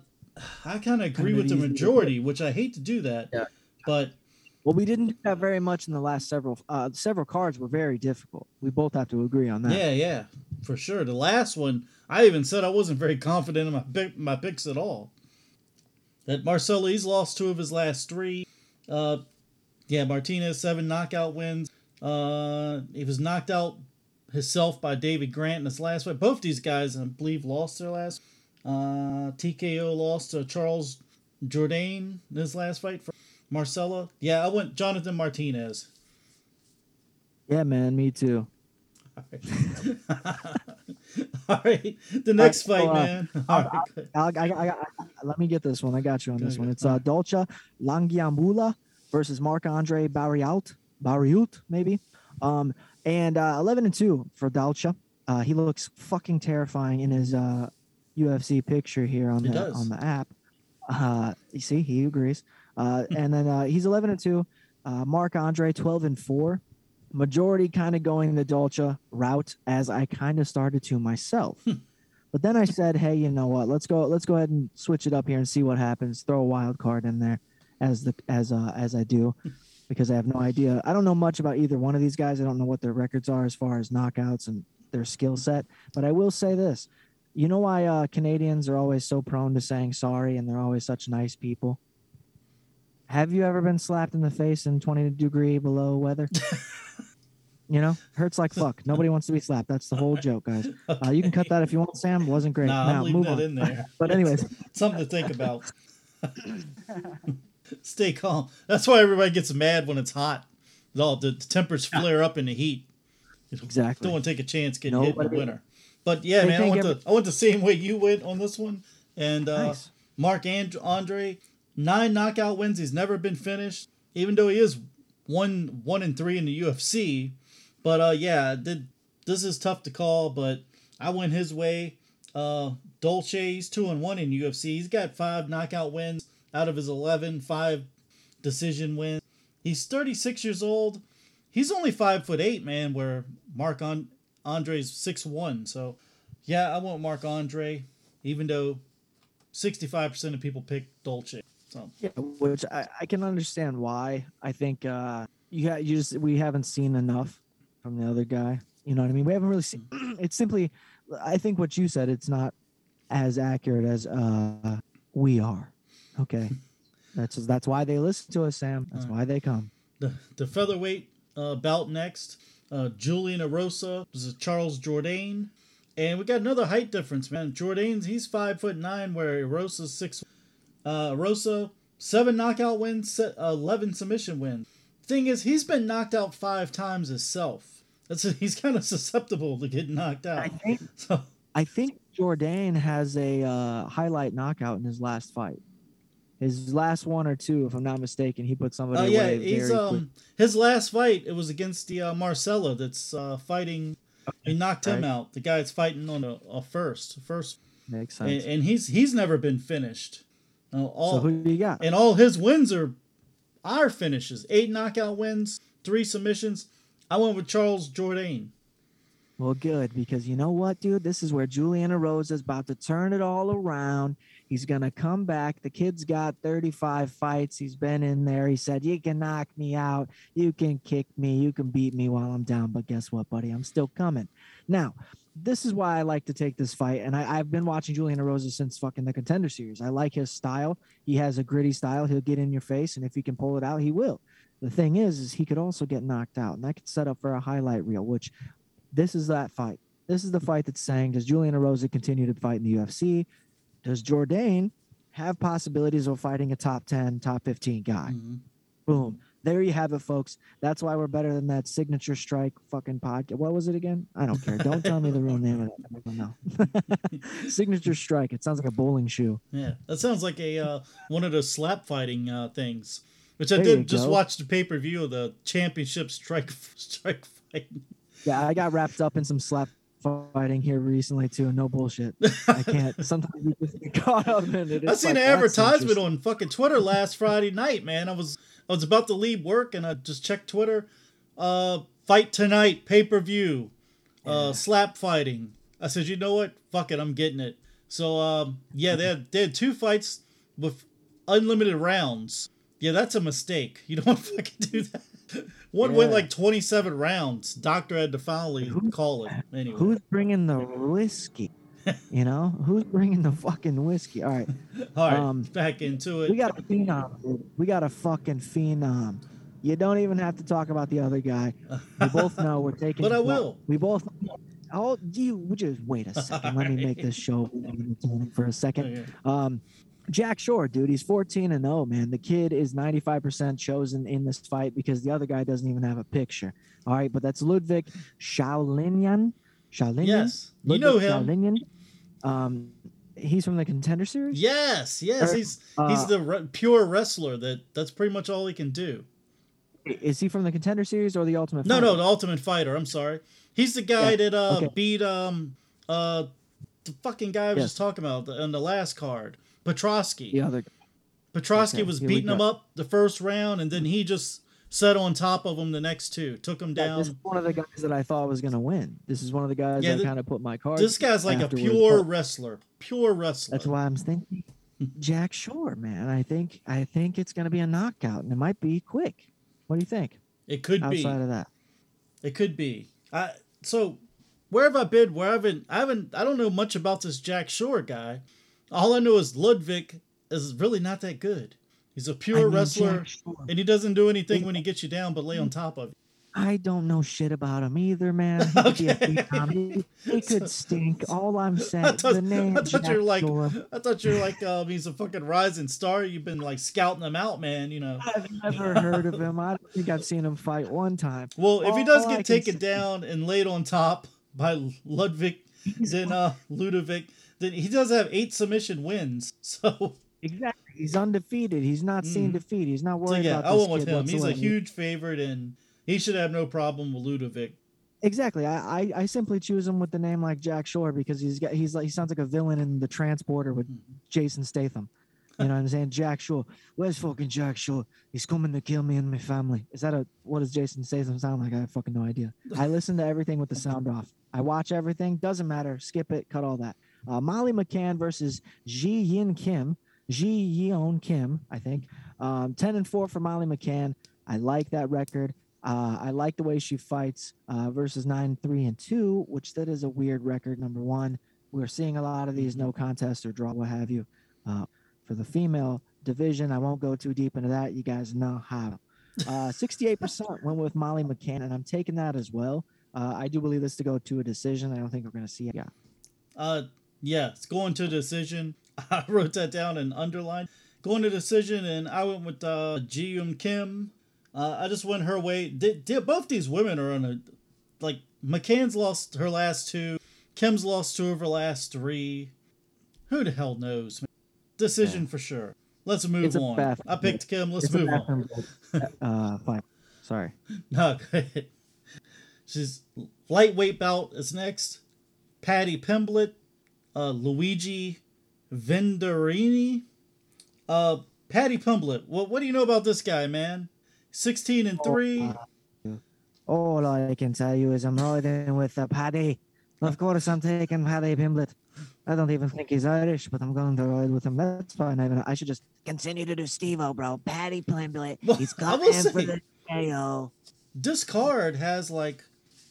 I kind of agree with the majority, which I hate to do that. Yeah. But well, we didn't do that very much in the last several. Uh, several cards were very difficult. We both have to agree on that. yeah, yeah, for sure. The last one, I even said I wasn't very confident in my pick, my picks at all. That Marcelo, he's lost two of his last three. Uh, yeah, Martinez seven knockout wins. Uh, he was knocked out himself by David Grant in his last fight. Both these guys, I believe, lost their last. Uh, TKO lost to Charles Jourdain in his last fight for Marcelo. Yeah, I went Jonathan Martinez. Yeah, man, me too. All right, the next right, fight, uh, man. All right, good. I, I, I, I, let me get this one. I got you on Go this ahead. one. It's uh, Dalcha Lungiambula versus Marc Andre Barriault, Barriault maybe. Um, and uh, 11 and 2 for Dalcha. Uh, he looks fucking terrifying in his uh, UFC picture here on He the does. on the app. Uh, you see, he agrees. Uh, and then uh, he's 11 and 2. Uh, Marc Andre 12 and 4. Majority kind of going the Dalcha route as I kind of started to myself. But then I said, "Hey, you know what? Let's go. Let's go ahead and switch it up here and see what happens. Throw a wild card in there, as the as uh, as I do, because I have no idea. I don't know much about either one of these guys. I don't know what their records are as far as knockouts and their skill set. But I will say this: you know why uh, Canadians are always so prone to saying sorry, and they're always such nice people. Have you ever been slapped in the face in twenty degree below weather? You know, hurts like fuck. Nobody wants to be slapped. That's the whole joke, guys. Uh, you can cut that if you want, Sam. Wasn't great. Nah, now move that on. in there. But anyways, Something to think about. Stay calm. That's why everybody gets mad when it's hot. All the, the tempers flare up in the heat. exactly. Don't want to take a chance getting hit in the Nobody- winter. But yeah, They man, I went the I went the same way you went on this one. And uh, Nice. Mark and Andre, nine knockout wins. He's never been finished, even though he is one one and three in the UFC. But uh, yeah, th- this is tough to call. But I went his way. Uh, Dalcha, he's two and one in UFC. He's got five knockout wins out of his 11, five decision wins. He's 36 years old. He's only five foot eight, man. Where Mark on Andre's six one. So yeah, I want Mark Andre, even though 65% of people pick Dalcha. So Yeah, which I, I can understand why. I think uh, you you just we haven't seen enough from the other guy. You know what I mean? We haven't really seen. It's simply, I think what you said. It's not as accurate as uh, we are. Okay, that's that's why they listen to us, Sam. That's why they come. the the featherweight uh, bout next. Uh, Julian Erosa is Charles Jourdain, and we got another height difference, man. Jourdain's he's five foot nine, where Erosa's six. Uh, Erosa seven knockout wins, se- eleven submission wins. Thing is, he's been knocked out five times himself. That's he's kind of susceptible to getting knocked out. I think So I think Jourdain has a uh, highlight knockout in his last fight. His last one or two, if I'm not mistaken, he put somebody Oh yeah, away he's quick. um his last fight it was against the uh, Marcelo that's uh, fighting. He knocked him Right. out. The guy that's fighting on a, a first, first, Makes and, sense. and he's he's never been finished. No, all, so who do you got? and all his wins are our finishes. Eight knockout wins, three submissions. I went with Charles Jourdain. Well, good because you know what, dude? This is where Julian Rose is about to turn it all around. He's gonna come back. The kid's got 35 fights. He's been in there. He said, "You can knock me out. You can kick me. You can beat me while I'm down." But guess what, buddy? I'm still coming. Now, this is why I like to take this fight, and I, I've been watching Julian Rosa since fucking the Contender Series. I like his style. He has a gritty style. He'll get in your face, and if he can pull it out, he will. The thing is, is he could also get knocked out, and that could set up for a highlight reel. Which, this is that fight. This is the fight that's saying, does Julian Rosa continue to fight in the UFC? Does Jourdain have possibilities of fighting a top 10, top 15 guy? Mm-hmm. Boom. There you have it, folks. That's why we're better than that signature strike fucking podcast. What was it again? I don't care. Don't tell me the real name of it. I don't know. signature strike. It sounds like a bowling shoe. Yeah, that sounds like a uh, one of those slap fighting uh, things, which I There you did just go. watch the pay per view of the championship strike strike fight. Yeah, I got wrapped up in some slap fighting here recently too. No bullshit. I can't. Sometimes you just get caught up in it. I seen like, an advertisement on fucking Twitter last Friday night, man. I was I was about to leave work and I just checked Twitter. Uh, fight tonight, pay per view, uh, slap fighting. I said, you know what? Fuck it, I'm getting it. So um, yeah, they had they had two fights with unlimited rounds. Yeah, that's a mistake. You don't want to fucking do that. One went like 27 rounds. Doctor had to finally call it. Anyway, Who's bringing the whiskey? You know, who's bringing the fucking whiskey? All right, all right, um, back into it. we got a phenom. dude. We got a fucking phenom. You don't even have to talk about the other guy. We both know we're taking. But I will. We both. Oh, do you just wait a second? Let me make this show for a second. Um, Jack Shore, dude, he's 14 and 0, man. The kid is 95% chosen in this fight because the other guy doesn't even have a picture. All right, but that's Ludwig Sholinian. Sholinian? Yes, you Ludwig know him. Sholinian. Um, he's from the contender series. Yes, yes, Or, he's he's uh, the re- pure wrestler. That that's pretty much all he can do. Is he from the contender series or the Ultimate? No, Fighter? no, the Ultimate Fighter. I'm sorry. He's the guy Yeah, that uh okay. beat um uh the fucking guy I was Yes. just talking about on the last card, Petroski. The other. Petroski Okay, was beating him up the first round, and then he just sat on top of him the next two, took him Yeah, down. This is one of the guys that I thought was going to win. This is one of the guys Yeah, I th- kind of put my card. This guy's like a pure wrestler, pure wrestler. That's why I'm thinking Jack Shore, man. I think I think it's going to be a knockout, and it might be quick. What do you think? it could be. Outside of that, It could be. I so where have I been? Where I haven't I haven't I don't know much about this Jack Shore guy. All I know is Ludwig is really not that good. He's a pure wrestler Shore. and he doesn't do anything when he gets you down but lay on top of you. I don't know shit about him either, man. He could be a Okay. He, he could stink. All I'm saying, I thought, the name I thought you're like. I thought you were like um, he's a fucking rising star. You've been like scouting him out, man, you know. I've never heard of him. I don't think I've seen him fight one time. Well, if he does get taken down and laid on top by Ludwig, then uh Ludovic, then he does have eight submission wins. So Exactly. He's undefeated. He's not seen Mm. defeat. He's not worried So yeah, about I this went with kid him. He's a huge favorite, and he should have no problem with Ludovic. Exactly. I, I I simply choose him with the name like Jack Shore because he's got he's like he sounds like a villain in the transporter with Jason Statham. You know what I'm saying? Jack Shore. Where's fucking Jack Shore? He's coming to kill me and my family. Is that a what does Jason Statham sound like? I have fucking no idea. I listen to everything with the sound off. I watch everything. Doesn't matter. Skip it. Cut all that. Uh, Molly McCann versus Ji Yeon Kim. Ji Yeon Kim, I think. Um, Ten and four for Molly McCann. I like that record. Uh, I like the way she fights uh, versus nine, three, and two, which that is a weird record. Number one, we're seeing a lot of these no contest or draw, what have you. Uh, for the female division, I won't go too deep into that. You guys know how. Uh, 68% went with Molly McCann, and I'm taking that as well. Uh, I do believe this to go to a decision. I don't think we're going to see it. Yeah. Uh, yeah, it's going to a decision. I wrote that down and underlined. Going to decision, and I went with uh, Ji Yeon Kim. Uh, I just went her way. Did, did, both these women are on a like McCann's lost her last two. Kim's lost two of her last three. Who the hell knows? man? Decision for sure. Let's move It's on. bath- I picked Kim. Let's It's move on. bathroom uh, fine. Sorry. No, go ahead. She's lightweight bout is next. Paddy Pimblett, uh, Luigi Vendramini, Uh, Paddy Pimblett. Well, what do you know about this guy, man? Sixteen and three. uh, All I can tell you is I'm riding with uh, Paddy. Of course, I'm taking Paddy Pimblett. I don't even think he's Irish, but I'm going to ride with him. That's fine. I, I should just continue to do Steve-O, bro. Paddy Pimblett. He's coming for the KO. this card has like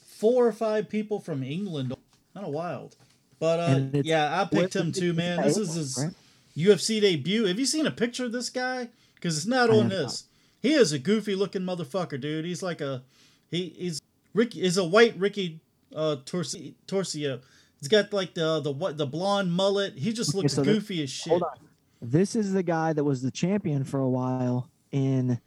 four or five people from England. Kind of wild. But uh, yeah, I picked him too, man. This is his right? UFC debut. Have you seen a picture of this guy? Because it's not I on this. He is a goofy looking motherfucker, dude. He's like a he. He's Ricky. Is a white Ricky uh, Torsi, Torcio. He's got like the the what the blonde mullet. He just Okay, looks so this- goofy as shit. Hold on. This is the guy that was the champion for a while in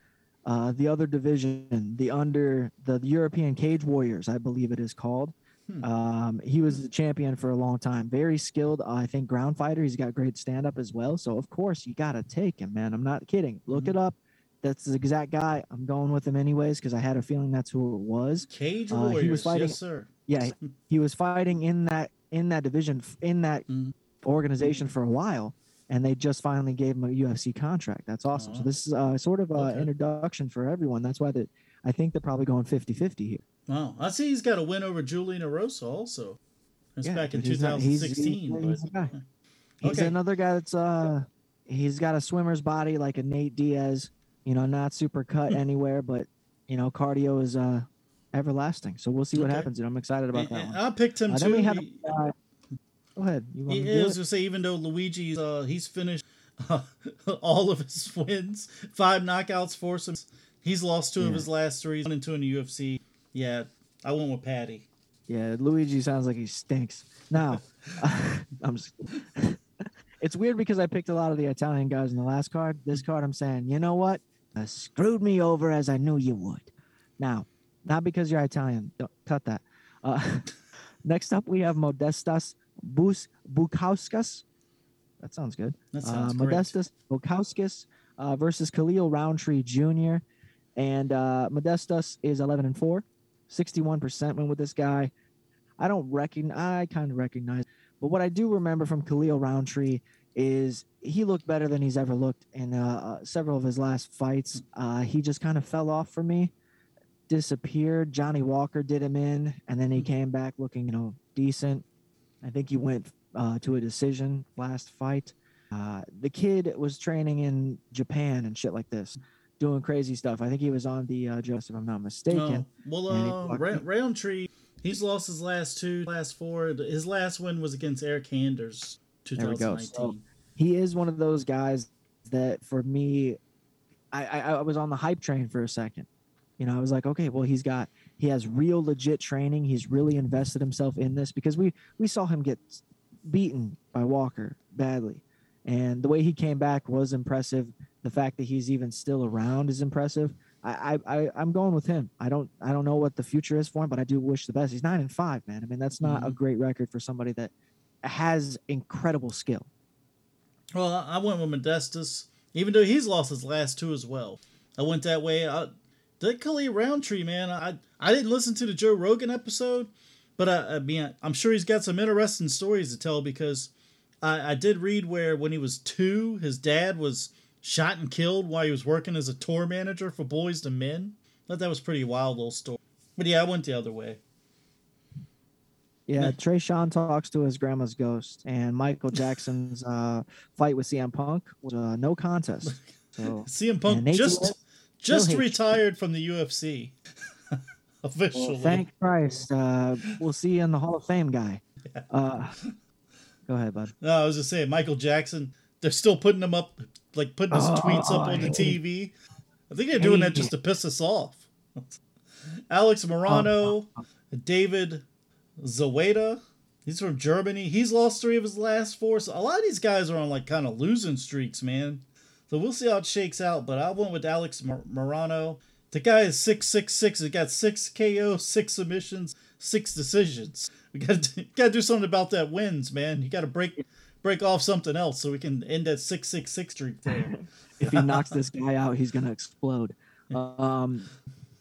uh, the other division, the under the European Cage Warriors, I believe it is called. Hmm. Um, he was the champion for a long time. Very skilled, I think, ground fighter. He's got great stand up as well. So of course you gotta take him, man. I'm not kidding. Look Mhm. it up. That's the exact guy. I'm going with him anyways because I had a feeling that's who it was. Cage Uh, he was fighting- yes sir. Yeah, he was fighting in that in that division in that Mhm. organization for a while and they just finally gave him a UFC contract. That's awesome. So Oh. this is uh, sort of an Okay. introduction for everyone. That's why that I think they're probably going 50-50 here. Wow, I see he's got a win over Julian Erosa also. That's Yeah, back in dude, he's not- he's- 2016. he's- he's but. He's Okay. another guy that's uh he's got a swimmer's body like a Nate Diaz, you know, not super cut anywhere, but you know, cardio is uh everlasting. So we'll see what Okay. happens. And I'm excited about and- that and one. I picked him Uh, too. have He- uh, Go ahead. You want He to it? to say, even though Luigi's uh, he's finished all of his wins, five knockouts, four some. He's lost two of his last three. He's one and two in the UFC. Yeah, I went with Paddy. Yeah, Luigi sounds like he stinks. Now, I'm just. it's weird because I picked a lot of the Italian guys in the last card. This card, I'm saying, you know what? Uh, screwed me over as I knew you would. Now, not because you're Italian. Don't cut that. Uh, next up, we have Modestas Bus Bukauskas. That sounds good. That sounds uh. Modestas Bukauskas uh, versus Khalil Rountree Jr. And uh, Modestas is 11 and 4, 61% went with this guy. I don't recognize, I kind of recognize, but what I do remember from Khalil Rountree is he looked better than he's ever looked in uh, uh, several of his last fights. Uh, he just kind of fell off for me, disappeared. Johnny Walker did him in, and then he came back looking, you know, decent. I think he went uh, to a decision last fight. Uh, the kid was training in Japan and shit like this, doing crazy stuff. I think he was on the uh, Joseph, if I'm not mistaken. No. Well, uh, Ra- Rountree, he's lost his last two, last four. His last win was against Eric Handers, There we go. 2019. So- he is one of those guys that for me I, I i was on the hype train for a second you know i was like okay well he's got he has real legit training he's really invested himself in this because we we saw him get beaten by walker badly and the way he came back was impressive the fact that he's even still around is impressive I, I, I I'm going with him. I don't I don't know what the future is for him, but I do wish the best. He's nine and five, man. I mean, that's not a Mhm. great record for somebody that has incredible skill. Well, I went with Modestas, even though he's lost his last two as well. I went that way. I, that Khalil Rountree, man, I I didn't listen to the Joe Rogan episode, but I, I mean, I'm sure he's got some interesting stories to tell because I, I did read where when he was two, his dad was shot and killed while he was working as a tour manager for Boyz II Men. thought that was pretty wild little story. But yeah, I went the other way. Yeah, Yeah. Tresean talks to his grandma's ghost, and Michael Jackson's uh, fight with CM Punk was uh, no contest. So CM Punk just Diaz just retired from the UFC. Officially. well, thank Christ. Uh, we'll see you in the Hall of Fame, guy. Uh, go ahead, bud. No, I was just saying, Michael Jackson. They're still putting him up, like putting his Oh, tweets up on the TV. I think they're doing that just to piss us off. Alex Morono, Oh, oh, oh. David Zawada. He's from Germany. He's lost three of his last four. So a lot of these guys are on like kind of losing streaks, man. So we'll see how it shakes out. But I went with Alex Mor- Morono. The guy is six six six. He got six KO, six submissions, six decisions. We got to got to do something about that wins, man. You got to break break off something else so we can end that six six six streak there. If he knocks this guy out, he's gonna explode. Um,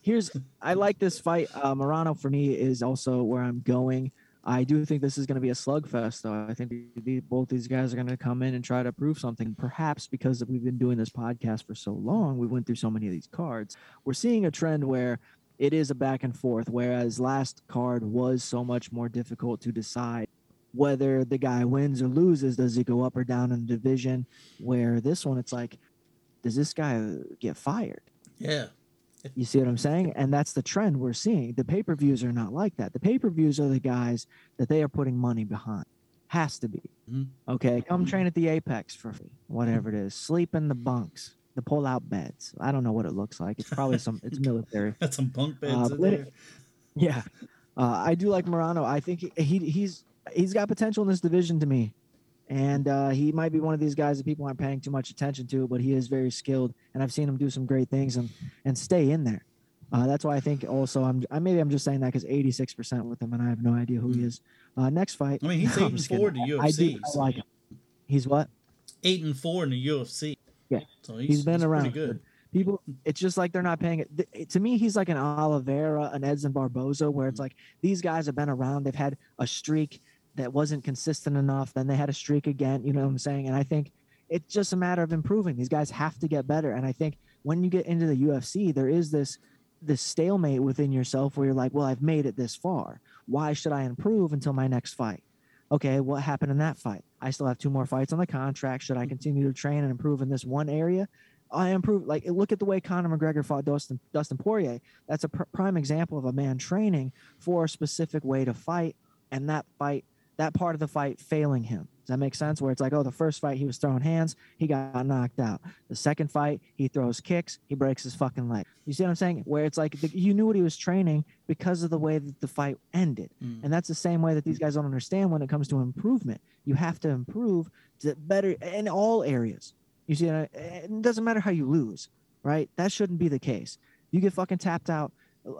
here's I like this fight. Uh, Morono for me is also where I'm going. I do think this is going to be a slugfest, though. I think the, both these guys are going to come in and try to prove something. Perhaps because we've been doing this podcast for so long, we went through so many of these cards. We're seeing a trend where it is a back and forth, whereas last card was so much more difficult to decide whether the guy wins or loses. Does he go up or down in the division? Where this one, it's like, does this guy get fired? Yeah. You see what I'm saying? And that's the trend we're seeing. The pay per views are not like that. The pay per views are the guys that they are putting money behind. Has to be. Mm-hmm. Okay. Come train at the Apex for free, whatever it is. Sleep in the bunks, the pull out beds. I don't know what it looks like. It's probably some, it's military. Got some bunk beds Uh, in there. it- Yeah. Uh, I do like Morono. I think he, he he's he's got potential in this division to me. And uh, he might be one of these guys that people aren't paying too much attention to, but he is very skilled, and I've seen him do some great things and and stay in there. Uh, that's why I think also I'm I, maybe I'm just saying that because 86 percent with him, and I have no idea who he is. Uh, next fight, I mean, he's No, eight and four kidding. to I do UFC. I like him. He's what? Eight and four in the UFC. Yeah. So he's, he's been he's around. Good. People, it's just like they're not paying it. To me, he's like an Oliveira, an Edson Barboza, where it's like these guys have been around. They've had a streak that wasn't consistent enough. Then they had a streak again. You know what I'm saying? And I think it's just a matter of improving. These guys have to get better. And I think when you get into the UFC, there is this this stalemate within yourself where you're like, well, I've made it this far. Why should I improve until my next fight? Okay, what happened in that fight? I still have two more fights on the contract. Should I continue to train and improve in this one area? I improve. Like, look at the way Conor McGregor fought Dustin, Dustin Poirier. That's a pr- prime example of a man training for a specific way to fight, and that fight, that part of the fight, failing him. Does that make sense? Where it's like, oh, the first fight he was throwing hands, he got knocked out. The second fight, he throws kicks, he breaks his fucking leg. You see what I'm saying? Where it's like the, you knew what he was training because of the way that the fight ended. Mm. And that's the same way that these guys don't understand when it comes to improvement. You have to improve to better in all areas. You see, it doesn't matter how you lose, right? That shouldn't be the case. You get fucking tapped out,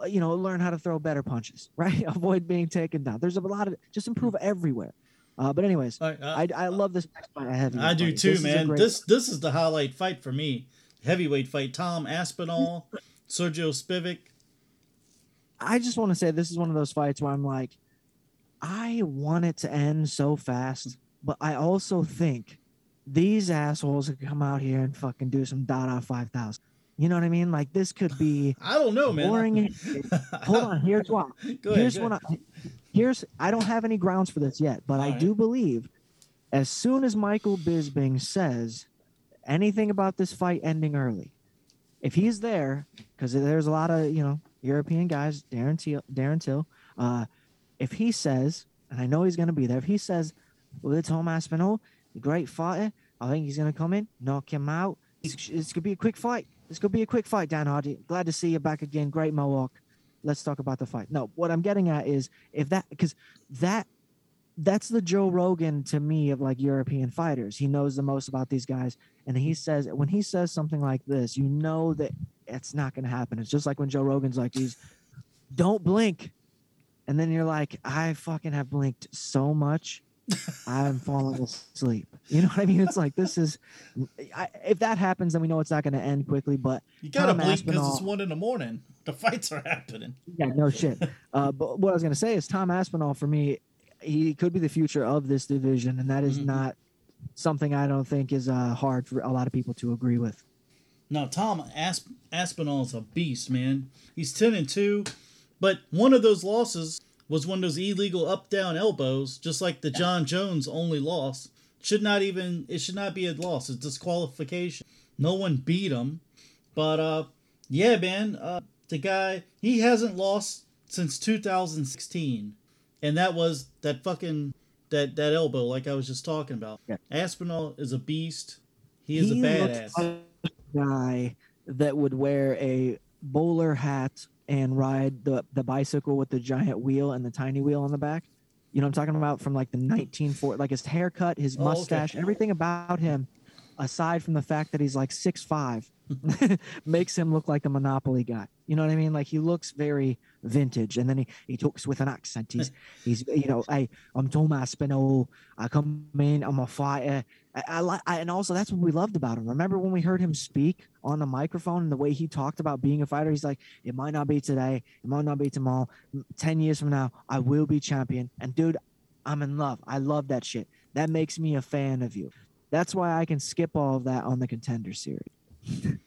you know, learn how to throw better punches, right? Avoid being taken down. There's a lot of just improve everywhere. Uh, but anyways, uh, I, I love this next fight. I have. I do fight. too, This man. This this is the highlight fight for me. Heavyweight fight: Tom Aspinall, Sergio Spivac. I just want to say this is one of those fights where I'm like, I want it to end so fast, but I also think these assholes could come out here and fucking do some Dada five thousand. You know what I mean? Like this could be I don't know, man. boring. Hold on, here's why. Ahead. here's what. I, here's I don't have any grounds for this yet, but I Alright. do believe as soon as Michael Bisping says anything about this fight ending early, if he's there, because there's a lot of you know European guys, Darren Till, Darren Till, uh, if he says, and I know he's gonna be there, if he says, "Well, it's Tom Aspinall, great fighter, I think he's gonna come in, knock him out. It's, it's gonna be a quick fight. It's gonna be a quick fight, Dan Hardy. Glad to see you back again. Great Mohawk. Let's talk about the fight. No, what I'm getting at is if that because that that's the Joe Rogan to me of like European fighters. He knows the most about these guys, and he says when he says something like this, you know that it's not to happen. It's just like when Joe Rogan's like, "He's don't blink," and then you're like, "I fucking have blinked so much, I'm falling asleep." You know what I mean? It's like this is I, if that happens, then we know it's not going to end quickly. But You gotta Tom blink because it's one in the morning. The fights are happening. yeah, no shit. Uh, but what I was going to say is Tom Aspinall for me, he could be the future of this division, and that is Mhm. not something I don't think is uh, hard for a lot of people to agree with. No, Tom Asp- Aspinall is a beast, man. He's ten and two, but one of those losses was one of those illegal up down elbows, just like the Jon Jones only loss. Should not even it should not be a loss. It's disqualification. No one beat him, but uh, yeah, man. Uh, the guy he hasn't lost since 2016, and that was that fucking that that elbow, like I was just talking about. Yeah. Aspinall is a beast. He is a looks badass. like a guy that would wear a bowler hat and ride the, the bicycle with the giant wheel and the tiny wheel on the back. You know what I'm talking about from like the 1940, like his haircut, his Oh, okay. mustache, everything about him, aside from the fact that he's like six five, makes him look like a Monopoly guy. You know what I mean? Like he looks very vintage, and then he, he talks with an accent. He's he's you know, hey, I'm Tom Aspinall. I come in, I'm a fighter. I, I like, and also that's what we loved about him. Remember when we heard him speak on the microphone and the way he talked about being a fighter? He's like, "It might not be today, it might not be tomorrow. Ten years from now, I will be champion." And dude, I'm in love. I love that shit. That makes me a fan of you. That's why I can skip all of that on the contender series.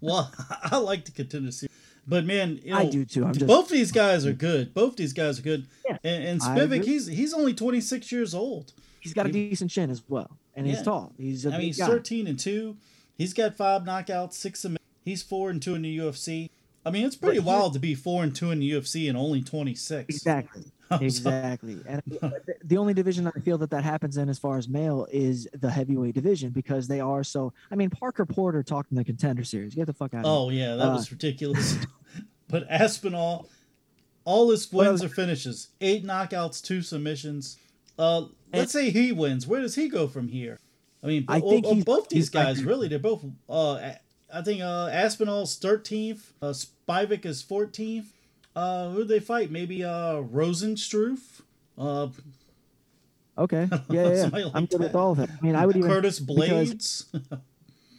well, I like the contender series, but man, you know, I do too. I'm just both these guys are good. Both these guys are good. Yeah, and, and Spivac, he's he's only 26 years old. he's got a decent chin as well, and he's Yeah. tall. He's a I mean, he's guy. 13 and two. He's got five knockouts, six submissions. He's four and two in the UFC. I mean, it's pretty wild to be four and two in the UFC and only 26. Exactly. Exactly. And the- only division I feel that that happens in as far as male is the heavyweight division because they are so. I mean, Parker Porter talked in the contender series. Get the fuck out of here. Oh yeah, that Uh, was ridiculous. but Aspinall, all his Well- wins or finishes, eight knockouts, two submissions. Uh, let's say he wins. Where does he go from here? I mean, I think oh, both these guys really. They're both. Uh, I think uh, Aspinall's thirteenth. Uh, Spivac is fourteenth. Uh, who do they fight? Maybe uh, Rozenstruik. Uh, Okay. Yeah, yeah. yeah. Like I'm good with all of it. I mean, I would even. Curtis because- Blades.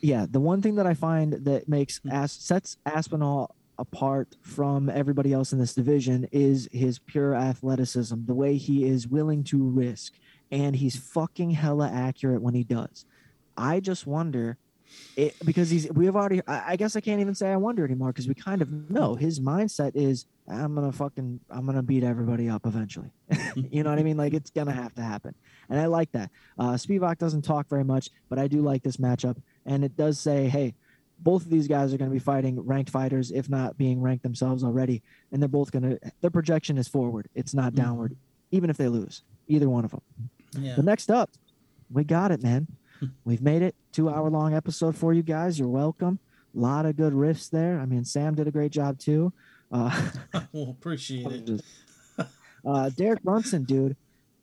Yeah, the one thing that I find that makes Hmm. As, sets Aspinall apart from everybody else in this division is his pure athleticism, the way he is willing to risk, and he's fucking hella accurate when he does. I just wonder, it, because he's we have already. I, I guess I can't even say I wonder anymore because we kind of know his mindset is I'm gonna fucking I'm gonna beat everybody up eventually. you know what I mean? Like it's gonna have to happen, and I like that. Uh, Spivac doesn't talk very much, but I do like this matchup and it does say, hey, both of these guys are going to be fighting ranked fighters, if not being ranked themselves already, and they're both going to. Their projection is forward; it's not Mhm. downward, even if they lose. Either one of them. Yeah. But next up, we got it, man. We've made it. Two hour long episode for you guys. You're welcome. A lot of good riffs there. I mean, Sam did a great job too. Uh, Well, appreciate it. uh, Derek Brunson, dude.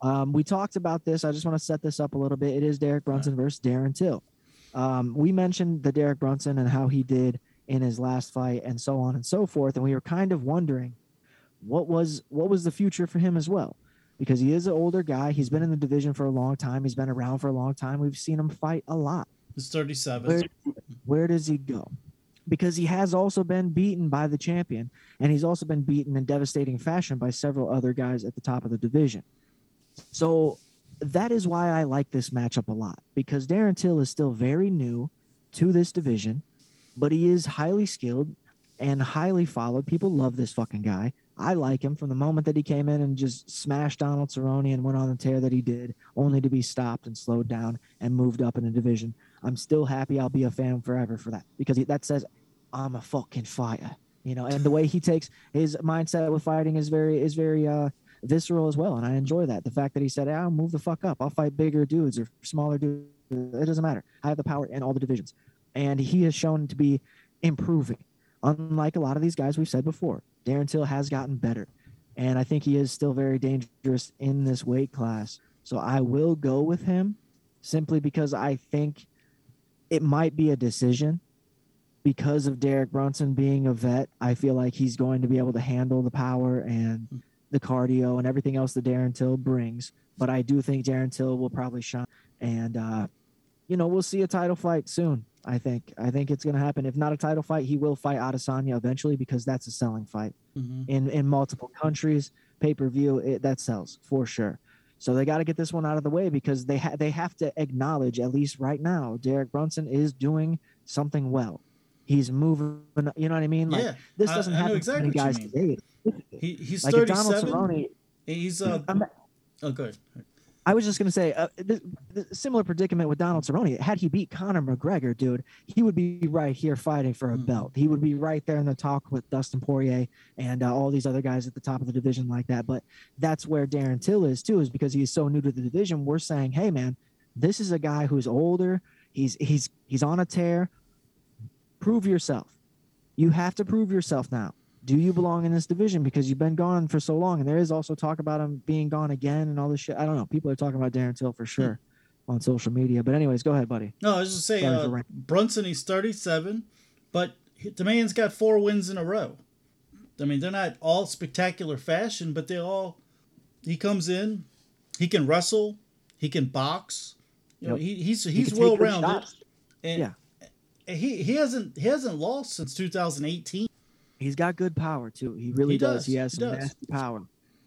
Um, we talked about this. I just want to set this up a little bit. It is Derek Brunson versus Darren Till. Um, we mentioned the Derek Brunson and how he did in his last fight, and so on and so forth. And we were kind of wondering what was what was the future for him as well, because he is an older guy. He's been in the division for a long time. He's been around for a long time. We've seen him fight a lot. He's 37. Where, where does he go? Because he has also been beaten by the champion, and he's also been beaten in devastating fashion by several other guys at the top of the division. So that is why I like this matchup a lot because Darren Till is still very new to this division, but he is highly skilled and highly followed. People love this fucking guy. I like him from the moment that he came in and just smashed Donald Cerrone and went on the tear that he did, only to be stopped and slowed down and moved up in the division. I'm still happy. I'll be a fan forever for that because that says I'm a fucking fighter, you know. And the way he takes his mindset with fighting is very is very uh, visceral as well, and I enjoy that. The fact that he said, "I'll move the fuck up. I'll fight bigger dudes or smaller dudes. It doesn't matter. I have the power in all the divisions," and he has shown to be improving. Unlike a lot of these guys we've said before, Darren Till has gotten better, and I think he is still very dangerous in this weight class. So I will go with him simply because I think it might be a decision because of Derek Brunson being a vet. I feel like he's going to be able to handle the power and the cardio and everything else that Darren Till brings. But I do think Darren Till will probably shine, and uh, you know we'll see a title fight soon. I think. I think it's going to happen. If not a title fight, he will fight Adesanya eventually because that's a selling fight Mhm. in in multiple countries. Pay per view that sells for sure. So they got to get this one out of the way because they ha- they have to acknowledge at least right now Derek Brunson is doing something well. He's moving. You know what I mean? Like yeah, this doesn't I happen exactly to many guys today. he, he's Like if Donald 37. Cerrone, He's uh. I'm- Oh, good. I was just gonna say uh, similar predicament with Donald Cerrone. Had he beat Conor McGregor, dude, he would be right here fighting for a Mhm. belt. He would be right there in the talk with Dustin Poirier and uh, all these other guys at the top of the division like that. But that's where Darren Till is too, is because he's so new to the division. We're saying, hey man, this is a guy who's older. He's he's he's on a tear. Prove yourself. You have to prove yourself now. Do you belong in this division because you've been gone for so long? And there is also talk about him being gone again and all this shit. I don't know. People are talking about Darren Till for sure on social media. But anyways, go ahead, buddy. No, I was just saying, uh. Brunson, he's 37, but he- the man's got four wins in a row. I mean, they're not all spectacular fashion, but they all. He comes in, he can wrestle, he can box, You know, Yep. he, he's he's take well rounded. and Yeah. he he hasn't he hasn't lost since 2018. He's got good power too. He really He does. does. He has He some does. nasty power.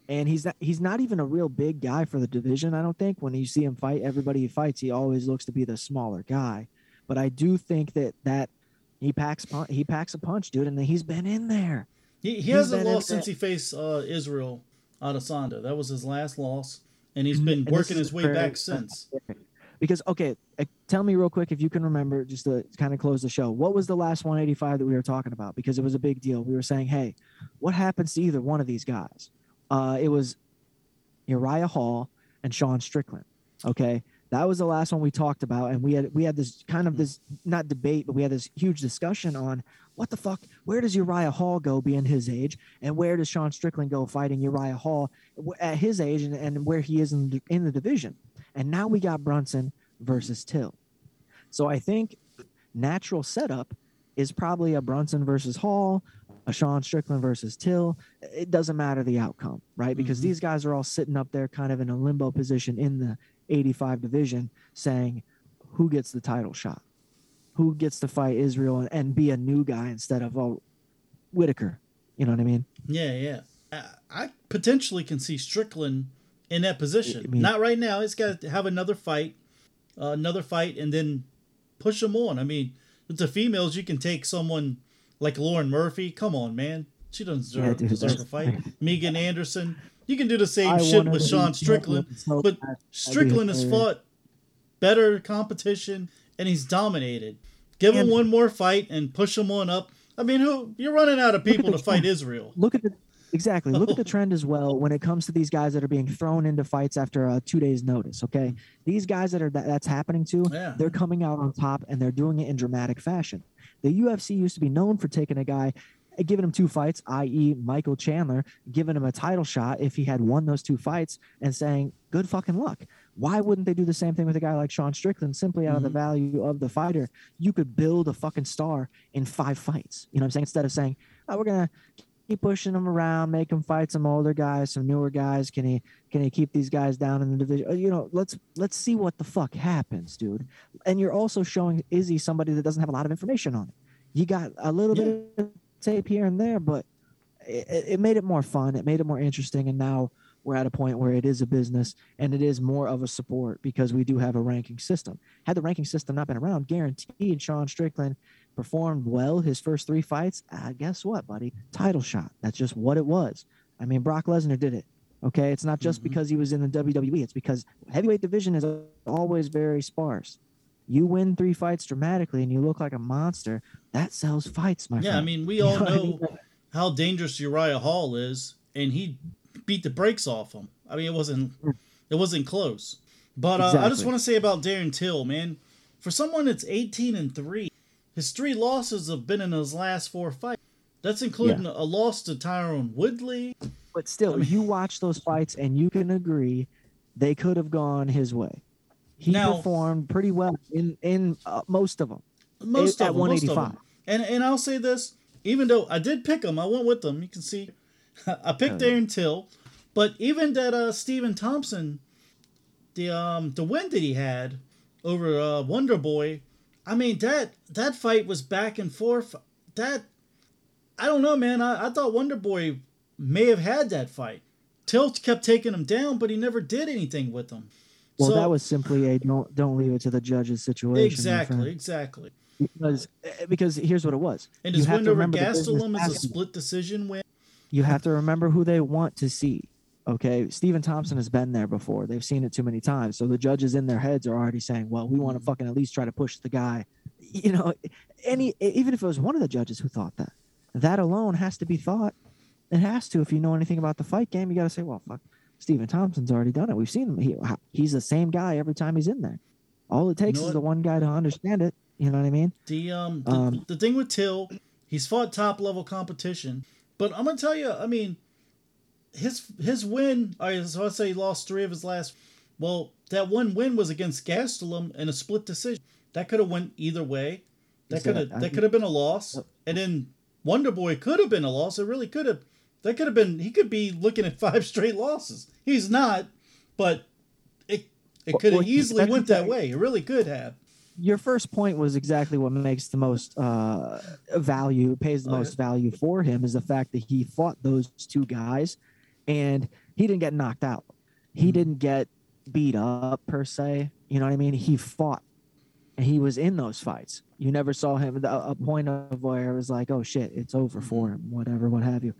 And he's not he's not even a real big guy for the division, I don't think. When you see him fight, everybody he fights, he always looks to be the smaller guy. But I do think that that he packs he packs a punch, dude, and he's been in there. He, he He's hasn't lost since he faced uh, Israel Adesanya. That was his last loss, and he's been And working his way back since. Because okay, uh, tell me real quick if you can remember, just to kind of close the show. What was the last 185 that we were talking about? Because it was a big deal. We were saying, hey, what happens to either one of these guys? Uh, it was Uriah Hall and Sean Strickland. Okay, that was the last one we talked about, and we had we had this kind of this not debate, but we had this huge discussion on what the fuck. Where does Uriah Hall go, being his age, and where does Sean Strickland go, fighting Uriah Hall at his age, and, and where he is in the, in the division? And now we got Brunson versus Till. So I think natural setup is probably a Brunson versus Hall, a Sean Strickland versus Till. It doesn't matter the outcome, right? Because Mhm. these guys are all sitting up there kind of in a limbo position in the 85 division saying who gets the title shot? Who gets to fight Israel and, and be a new guy instead of oh, Whittaker? You know what I mean? Yeah, yeah. I, I potentially can see Strickland in that position. I mean- Not right now. He's got to have another fight, uh, another fight, and then push him on. I mean, with the females, you can take someone like Lauren Murphy. Come on, man. She doesn't deserve, deserve a fight. Megan Anderson. You can do the same I shit with Sean Strickland, so but. Strickland has fought better competition and he's dominated. Give him one more fight and push him on up. I mean, who you're running out of people to fight. Israel. look at the exactly look at the trend as well when it comes to these guys that are being thrown into fights after uh, two days notice okay these guys that are that, that's happening to Yeah. they're coming out on top and they're doing it in dramatic fashion the ufc used to be known for taking a guy giving him two fights i.e michael chandler giving him a title shot if he had won those two fights and saying good fucking luck why wouldn't they do the same thing with a guy like Sean Strickland simply out of the Mhm. value of the fighter? You could build a fucking star in five fights. You know what I'm saying? Instead of saying, oh, we're going to keep pushing him around, make him fight some older guys, some newer guys. Can he can he keep these guys down in the division? Uh, You know, let's let's see what the fuck happens, dude. And you're also showing Izzy somebody that doesn't have a lot of information on it. You got a little bit of tape here and there, but it, it made it more fun. It made it more interesting, and now we're at a point where it is a business and it is more of a support because we do have a ranking system. Had the ranking system not been around, guaranteed Sean Strickland performed well his first three fights. Uh, guess what, buddy? Title shot. That's just what it was. I mean, Brock Lesnar did it. Okay, it's not just Mhm. because he was in the WWE. It's because heavyweight division is always very sparse. You win three fights dramatically and you look like a monster. That sells fights, my friend Yeah, I mean, we You all know what I mean? how dangerous Uriah Hall is, and he beat the brakes off him. I mean, it wasn't it wasn't close. But uh, I just want to say about Darren Till, man, for someone that's 18 and three, his three losses have been in his last four fights. That's including a loss to Tyron Woodley. But still, I mean- you watch those fights and you can agree they could have gone his way. He Now- performed pretty well in in uh, most of them. Most At of them, most of 185. them. And and I'll say this, even though I did pick him, I went with them. You can see, I picked Oh, yeah. Darren Till, but even that uh Stephen Thompson, the um the win that he had over uh Wonder Boy, I mean that that fight was back and forth. That I don't know, man. I, I thought Wonder Boy may have had that fight. Till kept taking him down, but he never did anything with him. Well, So- that was simply a don't don't leave it to the judge's situation. exactly, exactly. Because eh, because here's what it was. And You his have win over remember the business Gastelum is a split decision win. You have to remember who they want to see. Okay, Stephen Thompson has been there before. They've seen it too many times. So the judges in their heads are already saying, "Well, we want to fucking at least try to push the guy." You know, any even if it was one of the judges who thought that, that alone has to be thought. It has to. If you know anything about the fight game, you got to say, "Well, fuck, Stephen Thompson's already done it. We've seen him. He, he's the same guy every time he's in there. All it takes know is the one guy to understand it. You know what I mean? The um the, Um, the thing with Till, he's fought top level competition, but I'm gonna tell you, I mean, his his win. All right, so I say he lost three of his last. Well, that one win was against Gastelum in a split decision. That could have went either way. That could have that could have been a loss, and then Wonder Boy could have been a loss. It really could have. That could have been. He could be looking at five straight losses. He's not, but it It could have well, easily went that way. It really could have. your first point was exactly what makes the most uh, value, pays the Oh, most value for him is the fact that he fought those two guys and he didn't get knocked out. He Mhm. didn't get beat up per se. You know what I mean? He fought and he was in those fights. You never saw him a, a point of where it was like, oh shit, it's over for Mm-hmm. him, whatever, what have you.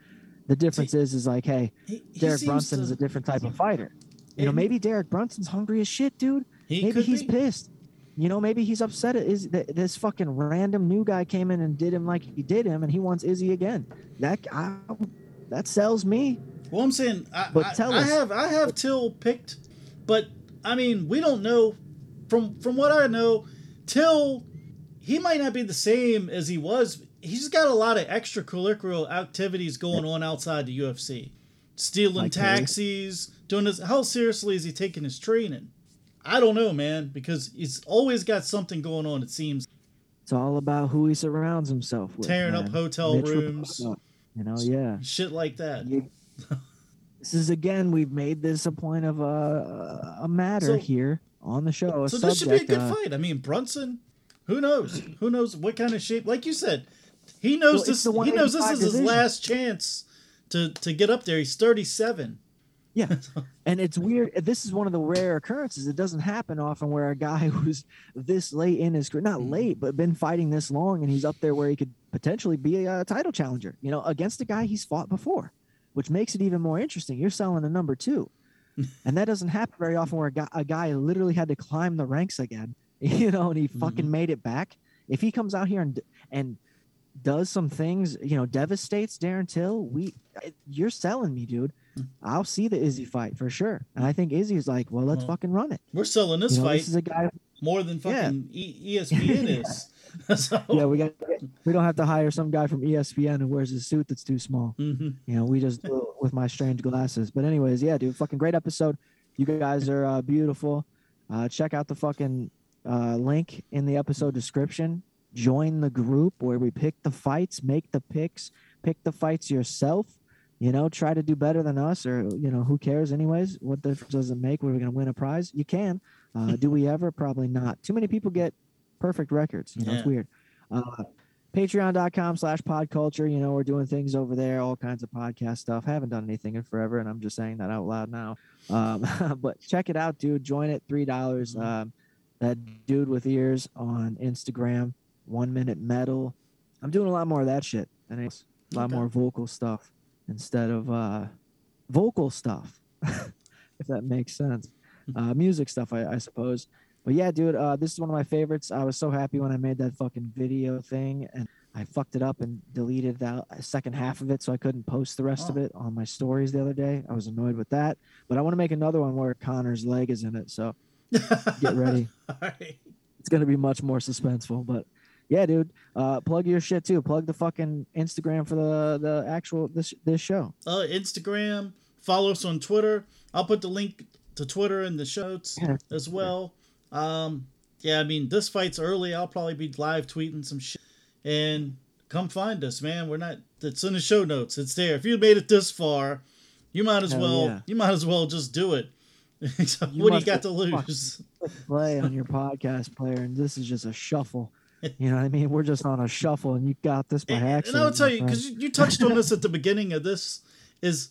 The difference is, is like, hey, He, he Derek Brunson is a different type of fighter. You know, maybe Derek Brunson's hungry as shit, dude he maybe he's be. pissed. You know, maybe he's upset. At is that this fucking random new guy came in and did him like he did him, and he wants Izzy again. That I, that sells me. Well, I'm saying, I, But I, tell I us. have I have Till picked, but I mean, we don't know. From from what I know, Till, he might not be the same as he was. He's got a lot of extracurricular activities going on outside the UFC, stealing Like taxis, doing this. How seriously is he taking his training? I don't know, man, because he's always got something going on. It seems It's all about who he surrounds himself with. tearing up hotel Mitch rooms, You know, yeah. shit like that. You- this is again, we've made this a point of a a matter So- here on the show. A So this should be a good uh, fight. I mean, Brunson, who knows? Who knows what kind of shape? Like you said, he knows Well, this. He knows this 185 is his division. last chance to to get up there. He's thirty seven. Yeah. And it's weird. This is one of the rare occurrences. It doesn't happen often where a guy who's this late in his career, not Mm-hmm. late, but been fighting this long and he's up there where he could potentially be a, title challenger, you know, against a guy he's fought before, which makes it even more interesting. You're selling a number two. and that doesn't happen very often where a guy, a guy literally had to climb the ranks again, you know, and he fucking Mhm. made it back. If he comes out here and, and, does some things, you know, devastates Darren Till. We, you're selling me, dude. I'll see the Izzy fight for sure. And I think Izzy's like, well, let's Well, fucking run it. We're selling this You know, fight this is a guy. More than Yeah. fucking e- ESPN is. so, Yeah, we got. We don't have to hire some guy from ESPN who wears a suit that's too small. mhm. You know, we just do it with my strange glasses. But anyways, yeah, dude, fucking great episode. You guys are uh, beautiful. Uh, check out the fucking uh, link in the episode description. Join the group where we pick the fights, make the picks, pick the fights yourself. You know, try to do better than us, or you know, who cares? Anyways, what difference does it make? We're gonna win a prize. You can. Uh, do we ever? Probably not. Too many people get perfect records. You know, it's Yeah. weird. Uh, patreon.com slash pod culture you know we're doing things over there all kinds of podcast stuff haven't done anything in forever and i'm just saying that out loud now um, but check it out dude join it three dollars um, that dude with ears on instagram one minute metal i'm doing a lot more of that shit and it's a lot Okay. more vocal stuff instead of uh vocal stuff if that makes sense uh music stuff i, I suppose but yeah, dude, uh, this is one of my favorites. I was so happy when I made that fucking video thing, and I fucked it up and deleted that second half of it, so I couldn't post the rest of Oh. it on my stories the other day. I was annoyed with that, but I want to make another one where Connor's leg is in it, so get ready. Right. it's gonna be much more suspenseful. But yeah, dude, uh, plug your shit too. Plug the fucking Instagram for the the actual this this show. Uh, Instagram. Follow us on Twitter. I'll put the link to Twitter in the shows as well. Um, yeah, I mean, this fight's early. I'll probably be live tweeting some shit. And come find us, man. We're not. It's in the show notes. It's there. If you made it this far, you might as Hell well. yeah. You might as well just do it. So You what do you got to lose? Play on your podcast player, and this is just a shuffle. You know what I mean? We're just on a shuffle, and you got this by And, and accident. I will tell you because you, you touched on this at the beginning of this. Is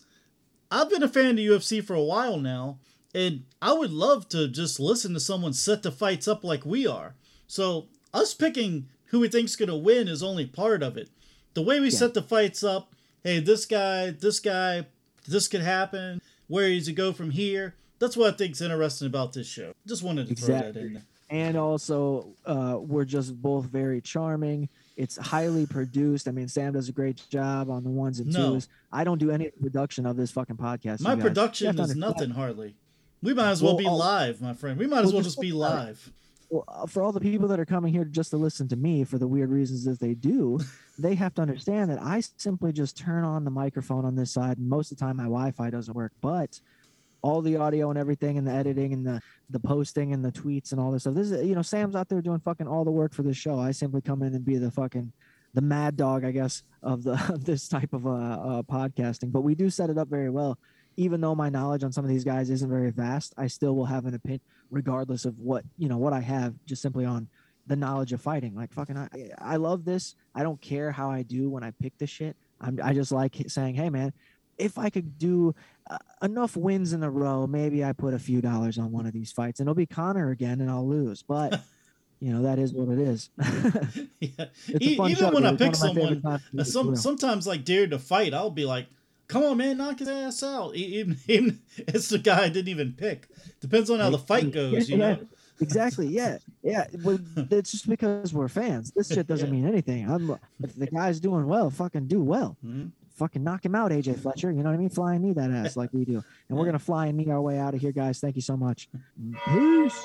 I've been a fan of UFC for a while now, and I would love to just listen to someone set the fights up like we are. So us picking who we think's gonna win is only part of it. The way we Yeah. set the fights up, hey, this guy, this guy, this could happen. Where does it go from here? That's what I think's interesting about this show. Just wanted to throw that in there. and also uh, we're just both very charming. It's highly produced. I mean, Sam does a great job on the ones and No. twos. I don't do any production of this fucking podcast. My you guys. You production is nothing hardly. We might as well, Well, be I'll- live, my friend. We might as Well, just be think about it. live. Well, uh, for all the people that are coming here just to listen to me for the weird reasons that they do, they have to understand that I simply just turn on the microphone on this side. And most of the time, my Wi-Fi doesn't work, but all the audio and everything, and the editing and the the posting and the tweets and all this stuff. This is you know Sam's out there doing fucking all the work for this show. I simply come in and be the fucking the mad dog, I guess, of the of this type of uh, uh podcasting. But we do set it up very well. Even though my knowledge on some of these guys isn't very vast, I still will have an opinion regardless of what you know what I have, just simply on the knowledge of fighting. Like fucking, I, I love this. I don't care how I do when I pick this shit. I'm, I just like saying, hey man, if I could do uh, enough wins in a row, maybe I put a few dollars on one of these fights, and it'll be Connor again, and I'll lose. But you know that is what it is. yeah. Even when I pick one of my favorite someone, uh, some sometimes like dare to fight, I'll be like, "Come on, man, knock his ass out." Even, even it's the guy I didn't even pick. Depends on how the fight goes, you Yeah, know. exactly. Yeah, yeah. Well, it's just because we're fans. This shit doesn't Yeah. mean anything. I'm, if the guy's doing well, fucking do well. Mhm. Fucking knock him out, AJ Fletcher. You know what I mean? Fly and knee that ass like we do. And we're gonna fly and knee our way out of here, guys. Thank you so much. Peace.